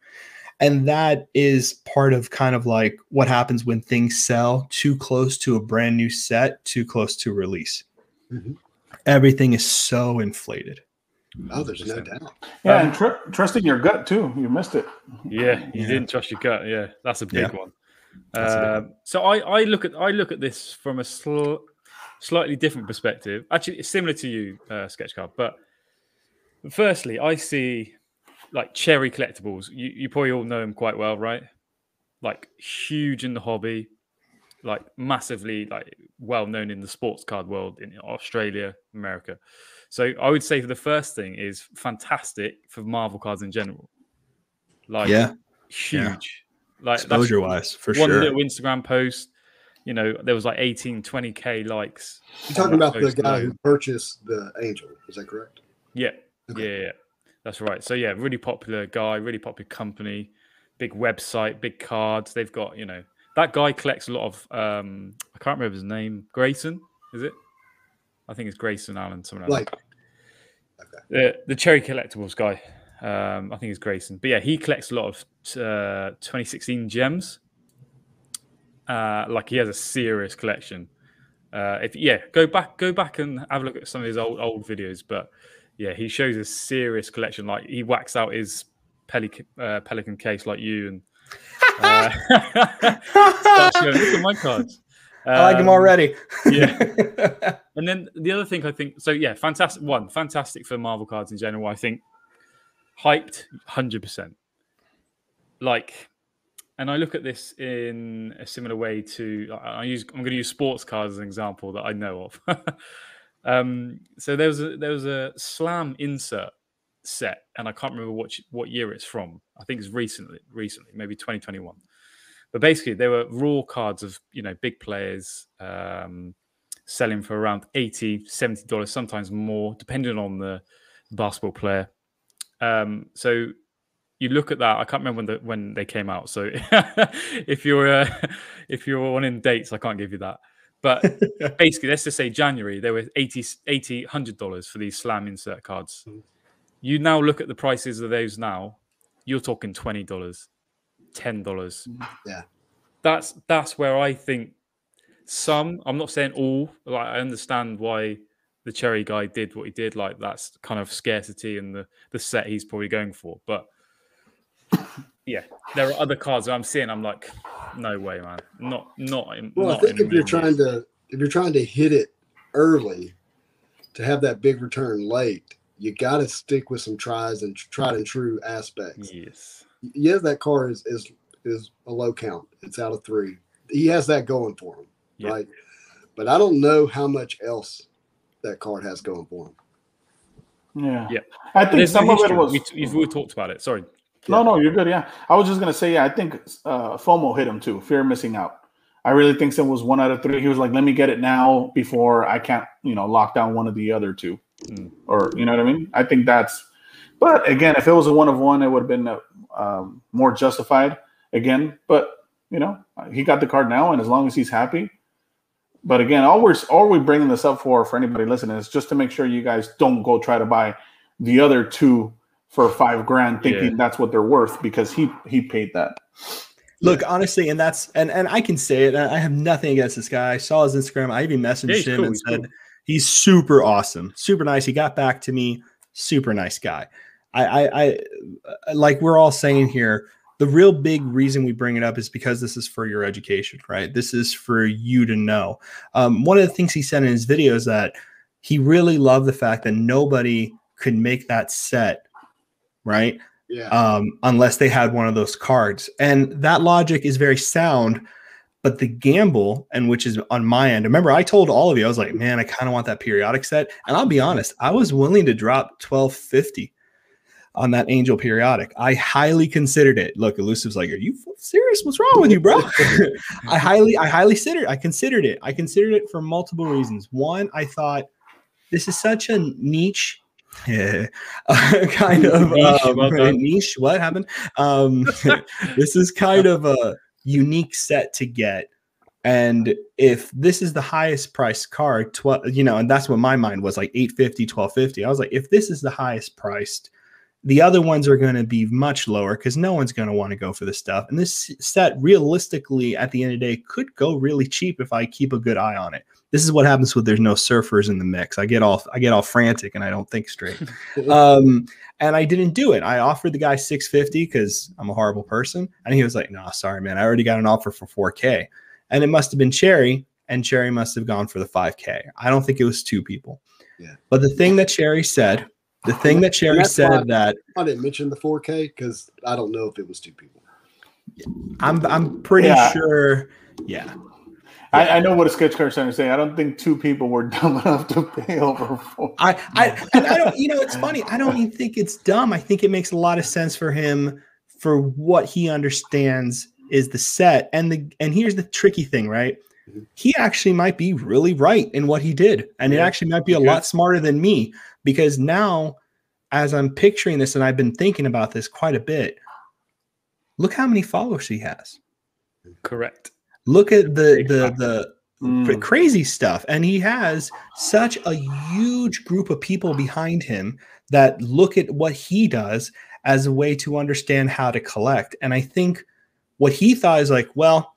And that is part of kind of like what happens when things sell too close to a brand new set, too close to release. Mhm. Everything is so inflated. Oh, there's no doubt. Yeah, Um, and tr- trusting your gut too. You missed it. Yeah, you Yeah. didn't trust your gut. Yeah, that's a big Yeah. one. That's a big Um, so I, I look at I look at this from a sl- slightly different perspective. Actually, it's similar to you, uh, Sketchcard. But firstly, I see like cherry collectibles. You, you probably all know them quite well, right? Like huge in the hobby, like massively like well known in the sports card world in Australia, America. So I would say the first thing is fantastic for Marvel cards in general. Like yeah, huge. Like that's exposure wise, for one sure. little Instagram post. You know, there was like 18, 20k likes. You're talking about the guy who purchased the Angel. Is that correct? Yeah, Okay. yeah, yeah, that's right. So yeah, really popular guy, really popular company, big website, big cards. They've got you know that guy collects a lot of. um I can't remember his name. Grayson, is it? I think it's Grayson Allen. Someone else. Like, the the cherry collectibles guy. Um, I think it's Grayson, but yeah, he collects a lot of uh, 2016 gems. Uh, like he has a serious collection. Uh, if yeah, go back, go back and have a look at some of his old old videos. But yeah, he shows a serious collection. Like he whacks out his pelican uh, pelican case like you, and uh, showing, look at my cards. I like him Um, already. yeah. And then the other thing I think, so yeah, fantastic. One, fantastic for Marvel cards in general. I think hyped, hundred percent. Like, and I look at this in a similar way to I use. I'm going to use sports cards as an example that I know of. um, so there was a there was a slam insert set, and I can't remember what what year it's from. I think it's recently, recently, maybe 2021. But basically, there were raw cards of you know big players. Um, selling for around 80 70 dollars sometimes more depending on the basketball player um so you look at that i can't remember when the, when they came out so if you're uh, if you're one in dates i can't give you that. But basically let's just say january there were 80 80 100 dollars for these slam insert cards. You now look at the prices of those now you're talking 20 dollars 10 dollars. Yeah. that's that's where i think some i'm not saying all like i understand why the cherry guy did what he did like that's kind of scarcity and the the set he's probably going for but yeah there are other cards i'm seeing i'm like no way man not not in well, I think if you're trying to if you're trying to hit it early to have that big return late, you got to stick with some tries and tried and true aspects. years. yes Yes, that car is is is a low count. It's out of three. He has that going for him, Yeah. right? But I don't know how much else that card has going for him. Yeah. Yeah. I think There's some of it was. we, we've we talked about it sorry No, no, you're good. Yeah, I was just gonna say, yeah, I think uh, FOMO hit him too. Fear of missing out. I really think that was one out of three. He was like, "Let me get it now before I can't, you know, lock down one of the other two. Mm. or you know what I mean. I think that's. But again, if it was a one of one, it would have been uh, um, more justified. Again, but you know, he got the card now, and as long as he's happy. But again, all we're all we're bringing this up for, for anybody listening, is just to make sure you guys don't go try to buy the other two for five grand, thinking Yeah. that's what they're worth because he he paid that. Look, honestly, and that's and and I can say it. I have nothing against this guy. I saw his Instagram. I even messaged Yeah, him cool, and he's said cool. he's super awesome, super nice. He got back to me, super nice guy. I, I, I uh, like we're all saying here. The real big reason we bring it up is because this is for your education, right? This is for you to know. Um, one of the things he said in his video is that he really loved the fact that nobody could make that set, right? Yeah. um, unless they had one of those cards. And that logic is very sound. But the gamble, and which is on my end, remember I told all of you, I was like, man, I kind of want that periodic set. And I'll be honest, I was willing to drop 1250 on that angel periodic. I highly considered it. Look, elusive's like, are you serious? What's wrong with you, bro? I highly, I highly considered, I considered it. I considered it for multiple reasons. One, I thought this is such a niche Yeah, kind of Niche, um, niche. What happened? Um, this is kind of a unique set to get, and if this is the highest priced card, twelve, you know, and that's what my mind was like 850, 1250. I was like, if this is the highest priced, the other ones are going to be much lower because no one's going to want to go for this stuff. And this set, realistically, at the end of the day, could go really cheap if I keep a good eye on it. This is what happens when there's no surfers in the mix. I get all I get all frantic and I don't think straight. um, and I didn't do it. I offered the guy 650 because I'm a horrible person, and he was like, "No, sorry, man. I already got an offer for 4K." And it must have been Cherry, and Cherry must have gone for the 5K. I don't think it was two people. Yeah. But the thing that Cherry said, the thing that Cherry that's why- said that I didn't mention the 4K because I don't know if it was two people. I'm I'm pretty Yeah. sure. Yeah. I, I know what a sketch card center say. I don't think two people were dumb enough to pay over four. I, I, and I don't, you know, it's funny. I don't even think it's dumb. I think it makes a lot of sense for him for what he understands is the set. And the, and here's the tricky thing, right? He actually might be really right in what he did. And it actually might be a lot smarter than me because now, as I'm picturing this, and I've been thinking about this quite a bit, look how many followers he has. Correct. Look at the, the, the, Mm. crazy stuff and he has such a huge group of people behind him that look at what he does as a way to understand how to collect and i think what he thought is like well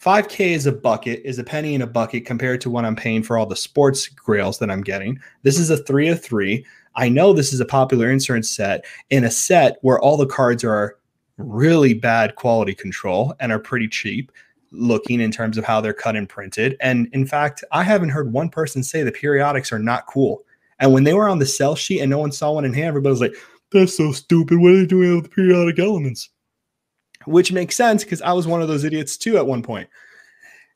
5k is a bucket is a penny in a bucket compared to what i'm paying for all the sports grails that i'm getting this is a 3 of 3 i know this is a popular insurance set in a set where all the cards are really bad quality control and are pretty cheap looking in terms of how they're cut and printed. And in fact, I haven't heard one person say the periodics are not cool. And when they were on the sell sheet and no one saw one in hand, everybody was like, that's so stupid. What are they doing with the periodic elements? Which makes sense because I was one of those idiots too at one point.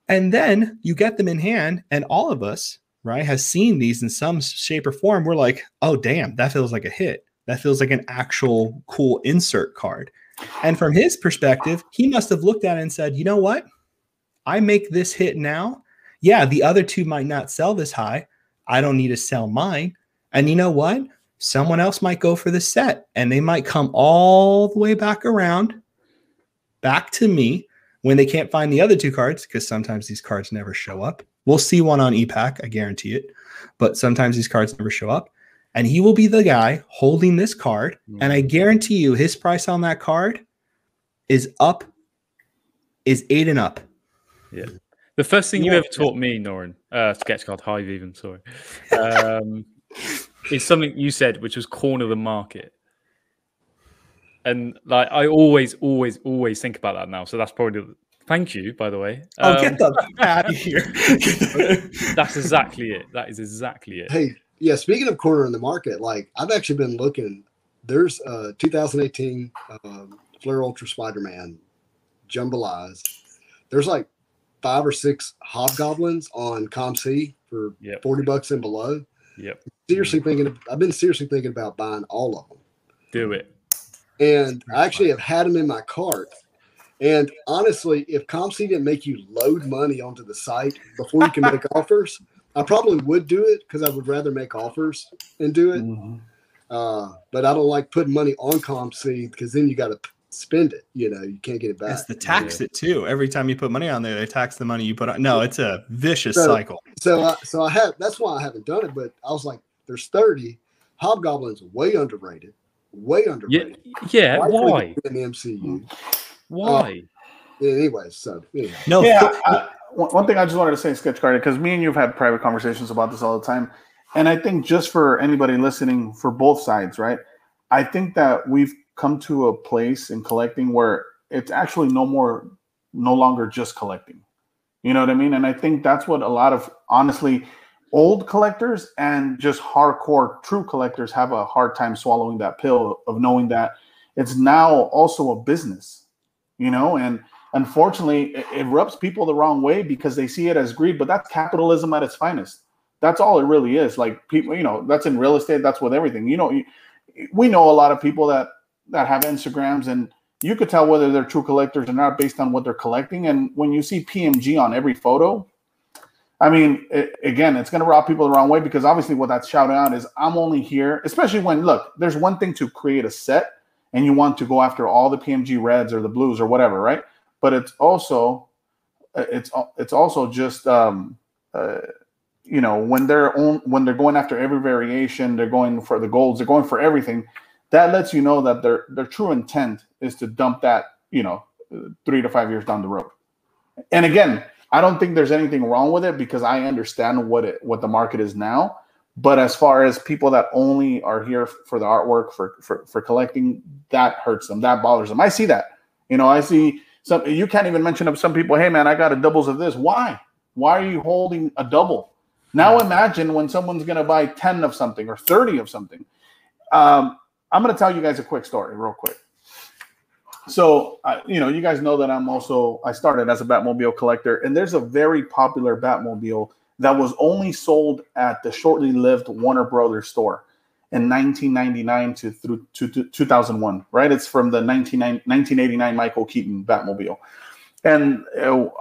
And then you get them in hand, and all of us, right, has seen these in some shape or form. We're like, oh, damn, that feels like a hit. That feels like an actual cool insert card. And from his perspective, he must have looked at it and said, you know what? I make this hit now. Yeah, the other two might not sell this high. I don't need to sell mine. And you know what? Someone else might go for the set and they might come all the way back around back to me when they can't find the other two cards because sometimes these cards never show up. We'll see one on EPAC, I guarantee it. But sometimes these cards never show up. And he will be the guy holding this card. And I guarantee you his price on that card is up, is eight and up. Yeah. The first thing you Yeah. ever taught me, Norin, uh, sketch card Hive, even sorry, um, is something you said, which was corner the market. And like I always, always, always think about that now. So that's probably. The, thank you, by the way. Oh, Um, get the out of here. that's exactly it. That is exactly it. Hey, yeah. Speaking of corner in the market, like I've actually been looking. There's uh 2018 um, Fleer Ultra Spider Man Jambalayas. There's like five or six hobgoblins on COMC for Yep. 40 bucks and below. Yep. Seriously thinking, I've been seriously thinking about buying all of them. Do it. And I actually have had them in my cart. And honestly, if COMC didn't make you load money onto the site before you can make offers, I probably would do it because I would rather make offers and do it. Mhm. Uh, but I don't like putting money on COMC because then you got to spend it. You know, you can't get it back. It's the tax it too. Every time you put money on there, they tax the money you put on. No, it's a vicious So- cycle. So, I, so I have. That's why I haven't done it. But I was like, "There's 30 Hobgoblins, way underrated, way Yeah. underrated. Yeah. Rightfully Why? in the MCU?" Why? Uh, anyway, so yeah. No, yeah. I, one one thing I just wanted to say, sketch card, because me and you have had private conversations about this all the time, and I think just for anybody listening, for both sides, right? I think that we've come to a place in collecting where it's actually no more, no longer just collecting. You know what I mean? And I think that's what a lot of honestly old collectors and just hardcore true collectors have a hard time swallowing that pill of knowing that it's now also a business, you know, and unfortunately it, it rubs people the wrong way because they see it as greed but that's capitalism at its finest. That's all it really is. Like people you know that's in real estate that's with everything. You know we know a lot of people that that have instagrams and you could tell whether they're true collectors or not based on what they're collecting. And when you see pmg on every photo I mean, it, again, it's going to rob people the wrong way because obviously what that's shouting out is I'm only here, especially when look, there's one thing to create a set and you want to go after all the PMG reds or the blues or whatever, right? But it's also it's it's also just um, uh, you know when they're on, when they're going after every variation, they're going for the golds, they're going for everything. That lets you know that their their true intent is to dump that you know three to five years down the road. And again, I don't think there's anything wrong with it because I understand what it what the market is now. But as far as people that only are here for the artwork for for for collecting, that hurts them. That bothers them. I see that. You know, I see some. You can't even mention of some people. Hey, man, I got a doubles of this. Why? Why are you holding a double? Now imagine when someone's going to buy ten of something or thirty of something. Um, I'm going to tell you guys a quick story, real quick. So, uh, you know, you guys know that I'm also I started as a Batmobile collector, and there's a very popular Batmobile that was only sold at the shortly lived Warner Brothers store in 1999 to through to, to 2001. Right, it's from the 1989 Michael Keaton Batmobile, and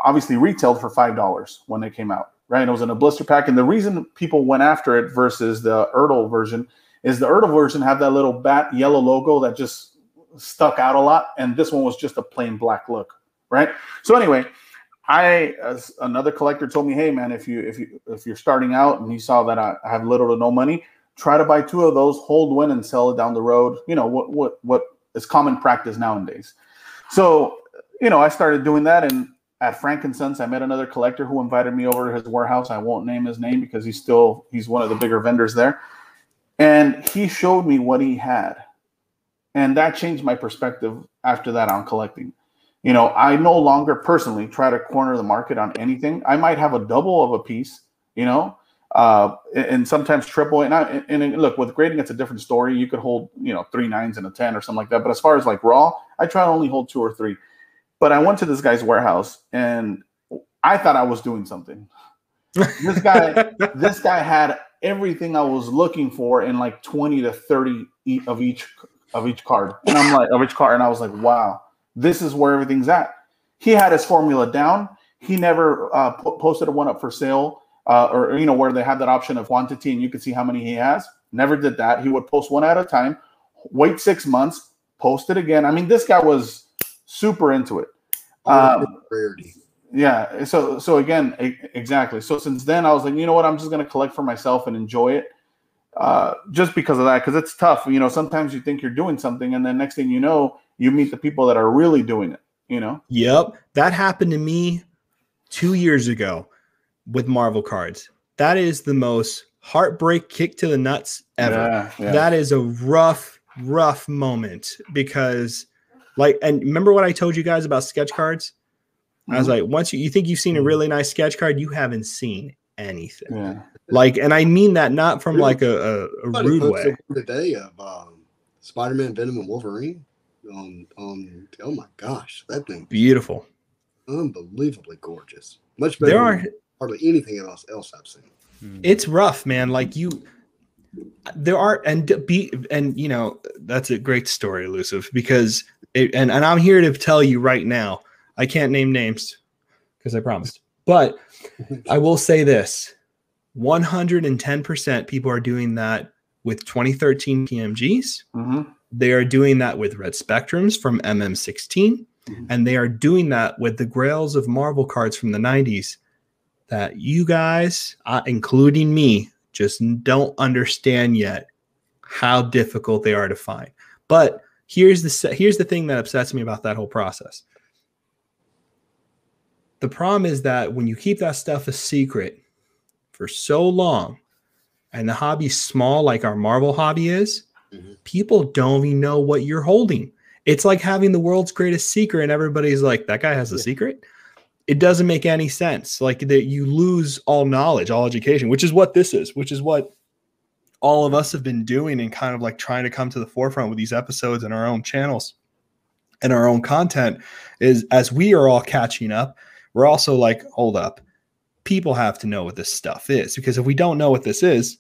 obviously retailed for five dollars when it came out. Right, it was in a blister pack, and the reason people went after it versus the Ertl version is the Ertl version had that little bat yellow logo that just stuck out a lot, and this one was just a plain black look, right? So anyway, I as another collector told me, hey man, if you if you if you're starting out and you saw that I have little to no money, try to buy two of those, hold one, and sell it down the road. You know what what what is common practice nowadays. So you know, I started doing that, and at Frankincense, I met another collector who invited me over to his warehouse. I won't name his name because he's still he's one of the bigger vendors there, and he showed me what he had and that changed my perspective after that on collecting. You know, I no longer personally try to corner the market on anything. I might have a double of a piece, you know, uh, and sometimes triple. And, I, and look, with grading, it's a different story. You could hold, you know, three nines and a 10 or something like that. But as far as like raw, I try to only hold two or three. But I went to this guy's warehouse and I thought I was doing something. this guy, this guy had everything I was looking for in like 20 to 30 of each of each card. And I'm like, of each card. And I was like, wow, this is where everything's at. He had his formula down. He never uh, posted a one up for sale uh, or, you know, where they have that option of quantity and you can see how many he has. Never did that. He would post one at a time, wait six months, post it again. I mean, this guy was super into it. Um, rarity. Yeah. So, so again, exactly. So since then, I was like, you know what? I'm just going to collect for myself and enjoy it uh, just because of that, because it's tough. You know, sometimes you think you're doing something, and then next thing you know, you meet the people that are really doing it. You know. Yep, that happened to me two years ago with Marvel cards. That is the most heartbreak kick to the nuts ever. Yeah, yeah. That is a rough, rough moment because, like, and remember what I told you guys about sketch cards? Mm-hmm. I was mm-hmm. like, once you, you think you've seen a mm-hmm. really nice sketch card, you haven't seen anything. Yeah. Like, and I mean that not from like a, a, a rude way. Today of um, Spider-Man, Venom, and Wolverine. On on oh my gosh, that thing beautiful, unbelievably gorgeous. Much better. There are hardly anything else else I've seen. Hmm. It's rough, man. Like you, there are and be and you know that's a great story, elusive because it, and and I'm here to tell you right now. I can't name names because I promised, but I will say this 110% people are doing that with 2013 PMGs. Mm-hmm. They are doing that with red spectrums from MM16. Mm-hmm. And they are doing that with the grails of Marvel cards from the 90s that you guys, uh, including me, just don't understand yet how difficult they are to find. But here's the here's the thing that upsets me about that whole process. The problem is that when you keep that stuff a secret, for so long and the hobby's small like our Marvel hobby is, mm-hmm. people don't even know what you're holding. It's like having the world's greatest secret and everybody's like, that guy has a yeah. secret. It doesn't make any sense. Like that you lose all knowledge, all education, which is what this is, which is what all of us have been doing and kind of like trying to come to the forefront with these episodes and our own channels and our own content is as we are all catching up, we're also like, hold up people have to know what this stuff is because if we don't know what this is,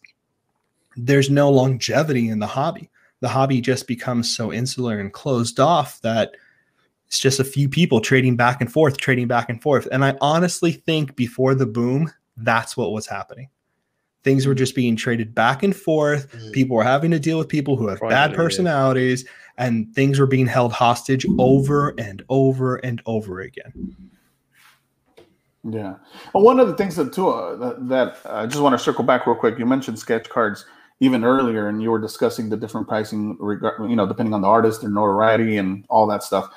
there's no longevity in the hobby. The hobby just becomes so insular and closed off that it's just a few people trading back and forth, trading back and forth. And I honestly think before the boom, that's what was happening. Things were just being traded back and forth. Mm. People were having to deal with people who have bad personalities, and things were being held hostage over and over and over again. Yeah. Well, one of the things that too uh, that, that I just want to circle back real quick. You mentioned sketch cards even earlier, and you were discussing the different pricing, regard, you know, depending on the artist, their notoriety, and all that stuff.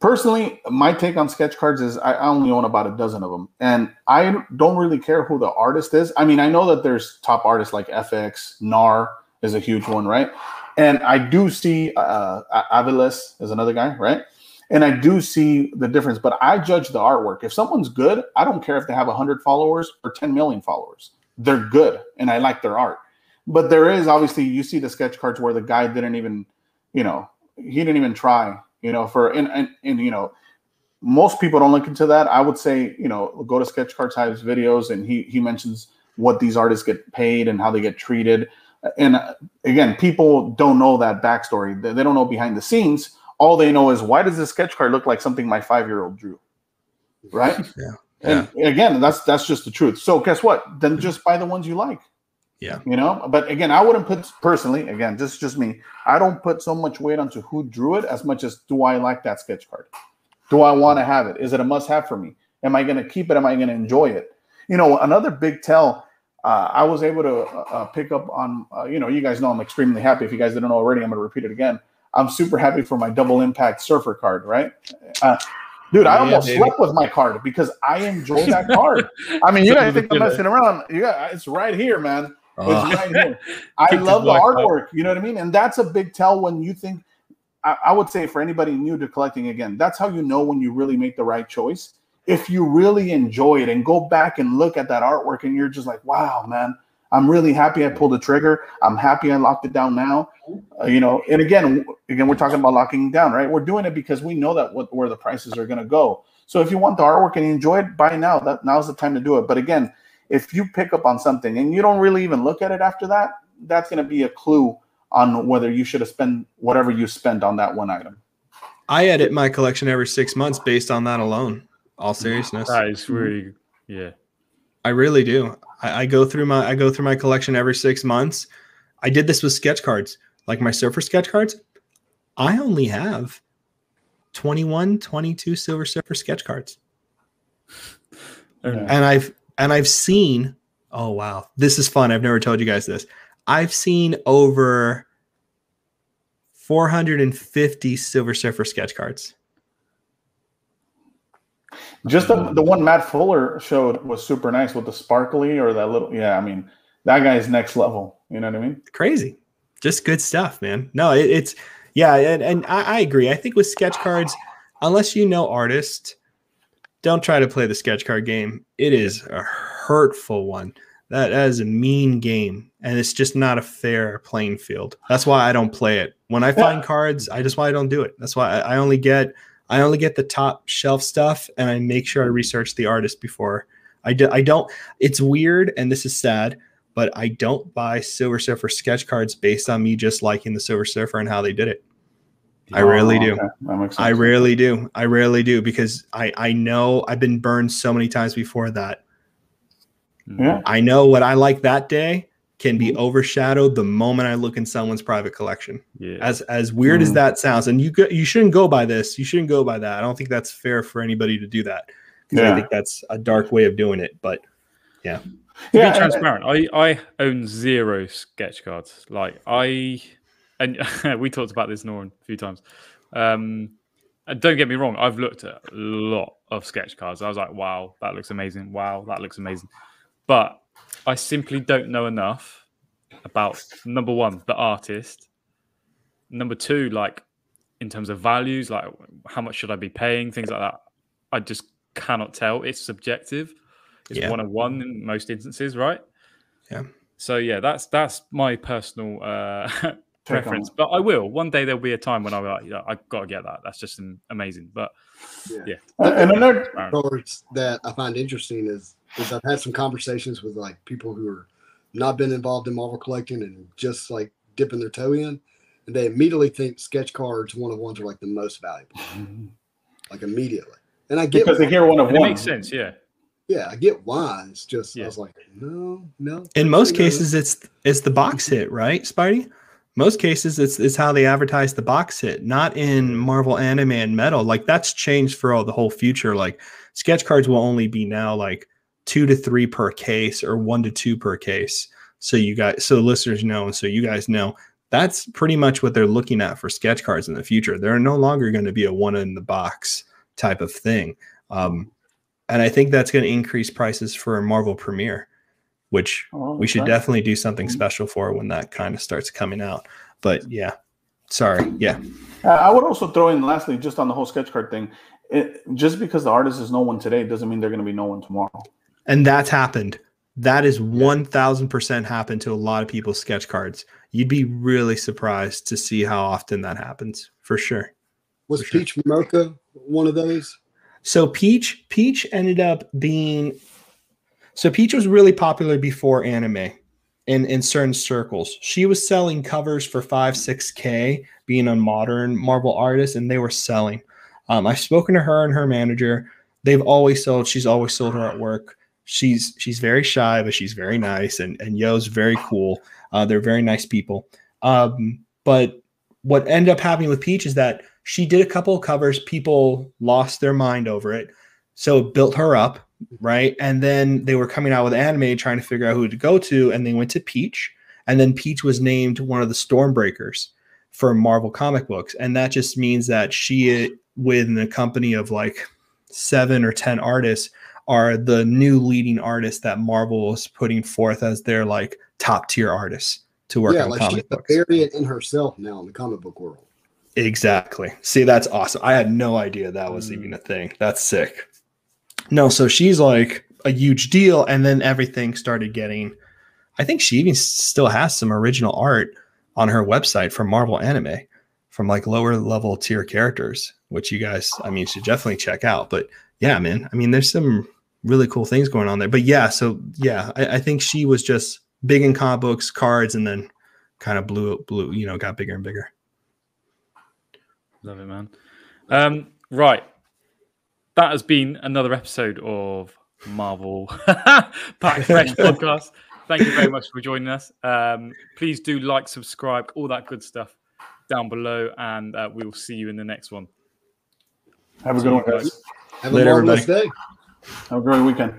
Personally, my take on sketch cards is I I only own about a dozen of them, and I don't really care who the artist is. I mean, I know that there's top artists like FX, Nar is a huge one, right? And I do see uh, Aviles is another guy, right? And I do see the difference, but I judge the artwork. If someone's good, I don't care if they have 100 followers or 10 million followers. They're good and I like their art. But there is obviously, you see the sketch cards where the guy didn't even, you know, he didn't even try, you know, for, and, and, and you know, most people don't look into that. I would say, you know, go to Sketch Cards Hive's videos and he, he mentions what these artists get paid and how they get treated. And again, people don't know that backstory. They don't know behind the scenes all they know is why does this sketch card look like something my five year old drew? Right? Yeah. and again that's that's just the truth. So guess what? Then just buy the ones you like. Yeah. you know? But again i wouldn't put personally again just just me i don't put so much weight onto who drew it as much as do i like that sketch card? Do i want to have it? Is it a must have for me? Am i going to keep it? Am i going to enjoy it? You know another big tell uh, I was able to uh, uh, pick up on, uh, you know, you guys know I'm extremely happy. If you guys didn't know already, I'm going to repeat it again. I'm super happy for my double impact surfer card, right? Uh, dude, I Yeah, almost baby. slept with my card because I enjoy that card. I mean, you guys think I'm messing around? Yeah, it's right here, man. Oh. It's right here. I love the artwork. You know what I mean? And that's a big tell when you think. I, I would say for anybody new to collecting again, that's how you know when you really make the right choice. If you really enjoy it and go back and look at that artwork, and you're just like, "Wow, man, I'm really happy I pulled the trigger. I'm happy I locked it down now." Uh, you know, and again, again, we're talking about locking down, right? We're doing it because we know that what, where the prices are going to go. So if you want the artwork and you enjoy it, buy now. That now's the time to do it. But again, if you pick up on something and you don't really even look at it after that, that's going to be a clue on whether you should have spent whatever you spent on that one item. I edit my collection every six months based on that alone. All seriousness, That is really, yeah. I really do. I, I go through my I go through my collection every six months. I did this with sketch cards, like my surfer sketch cards. I only have 21, 22 silver surfer sketch cards. Yeah. and I've and I've seen. Oh wow, this is fun. I've never told you guys this. I've seen over 450 Silver Surfer sketch cards. Just the, uh-huh. the one Matt Fuller showed was super nice with the sparkly or that little. Yeah, I mean, that guy's next level. You know what I mean? Crazy, just good stuff, man. No, it, it's yeah, and, and I, I agree. I think with sketch cards, unless you know artist, don't try to play the sketch card game. It is a hurtful one. That, that is a mean game, and it's just not a fair playing field. That's why I don't play it. When I find cards, I just why I don't do it. That's why I, I only get I only get the top shelf stuff, and I make sure I research the artist before I do. I don't. It's weird, and this is sad, but I don't buy Silver Surfer sketch cards based on me just liking the Silver Surfer and how they did it. I oh, rarely do. Oh, Okay, That makes sense. I rarely do. I rarely do because I I know I've been burned so many times before that Yeah. I know what I like that day can be overshadowed the moment I look in someone's private collection. Yeah. As as weird as Mhm. that sounds, and you go, you shouldn't go by this. You shouldn't go by that. I don't think that's fair for anybody to do that because I think that's a dark way of doing it. But To Yeah, be transparent, I, I own zero sketch cards. Like I, and we talked about this, Norman, a few times. Um, and don't get me wrong, I've looked at a lot of sketch cards. I was like, wow, that looks amazing. Wow, that looks amazing. But I simply don't know enough about number one, the artist. Number two, like in terms of values, like how much should I be paying, things like that. I just cannot tell. It's subjective. It's Yeah. one on one in most instances, right? Yeah. So yeah, that's that's my personal uh, preference. it. But I will one day. There'll be a time when I'll be like, yeah, I've got to get that. That's just am- amazing. But Yeah. Yeah. and another Cards that I find interesting is is I've had some conversations with like people who are not been involved in Marvel collecting and just like dipping their toe in, and they immediately think sketch cards one of ones are like the most valuable, like immediately. And I get because they hear one of and it one. makes sense. Yeah. yeah, I get why. It's just Yeah. I was like, no, no. In most cases, it's it's the box hit, right, Spidey? Most cases, it's it's how they advertise the box hit, not in Marvel Anime and Metal. Like that's changed for all the whole future. Like sketch cards will only be now like two to three per case or one to two per case. So you guys, so listeners know, and so you guys know, that's pretty much what they're looking at for sketch cards in the future. They're no longer going to be a one in the box type of thing. Um, and I think that's going to increase prices for Marvel Premiere, which Oh, we should okay. definitely do something special for when that kind of starts coming out. But yeah, sorry. Yeah. Uh, I would also throw in, lastly, just on the whole sketch card thing. It, just because the artist is no one today doesn't mean they're going to be no one tomorrow. And that's happened. That is 1000% happened to a lot of people's sketch cards. You'd be really surprised to see how often that happens for sure. was for sure. Peach Momoko one of those? So Peach, Peach ended up being so Peach was really popular before anime in in certain circles. She was selling covers for five, six k, being a modern Marvel artist, and they were selling. Um, I've spoken to her and her manager. They've always sold. She's always sold her artwork. She's she's very shy, but she's very nice, and and Yo's very cool. Uh, they're very nice people. Um, but what ended up happening with Peach is that she did a couple of covers. People lost their mind over it. So it built her up, right? And then they were coming out with anime trying to figure out who to go to. And they went to Peach. And then Peach was named one of the Stormbreakers for Marvel comic books. And that just means that she, within a company of like seven or 10 artists, are the new leading artists that Marvel is putting forth as their like top tier artists to work yeah, on like she's comic a books. variant in herself now in the comic book world. Exactly. See, that's awesome. I had no idea that was Mm. even a thing. That's sick. No, so she's like a huge deal. And then everything started getting, I think she even still has some original art on her website from Marvel Anime from like lower level tier characters, which you guys, I mean, should definitely check out. But yeah, man, I mean, there's some really cool things going on there. But yeah, so yeah, I, I think she was just big in comic books, cards, and then kind of blew, blew, you know, got bigger and bigger. Love it, man. Um, right. That has been another episode of Marvel Pack Fresh podcast. Thank you very much for joining us. Um, please do like, subscribe, all that good stuff down below, and uh, we will see you in the next one. Have a good one, guys. Have Later, a marvelous day. Have a great weekend.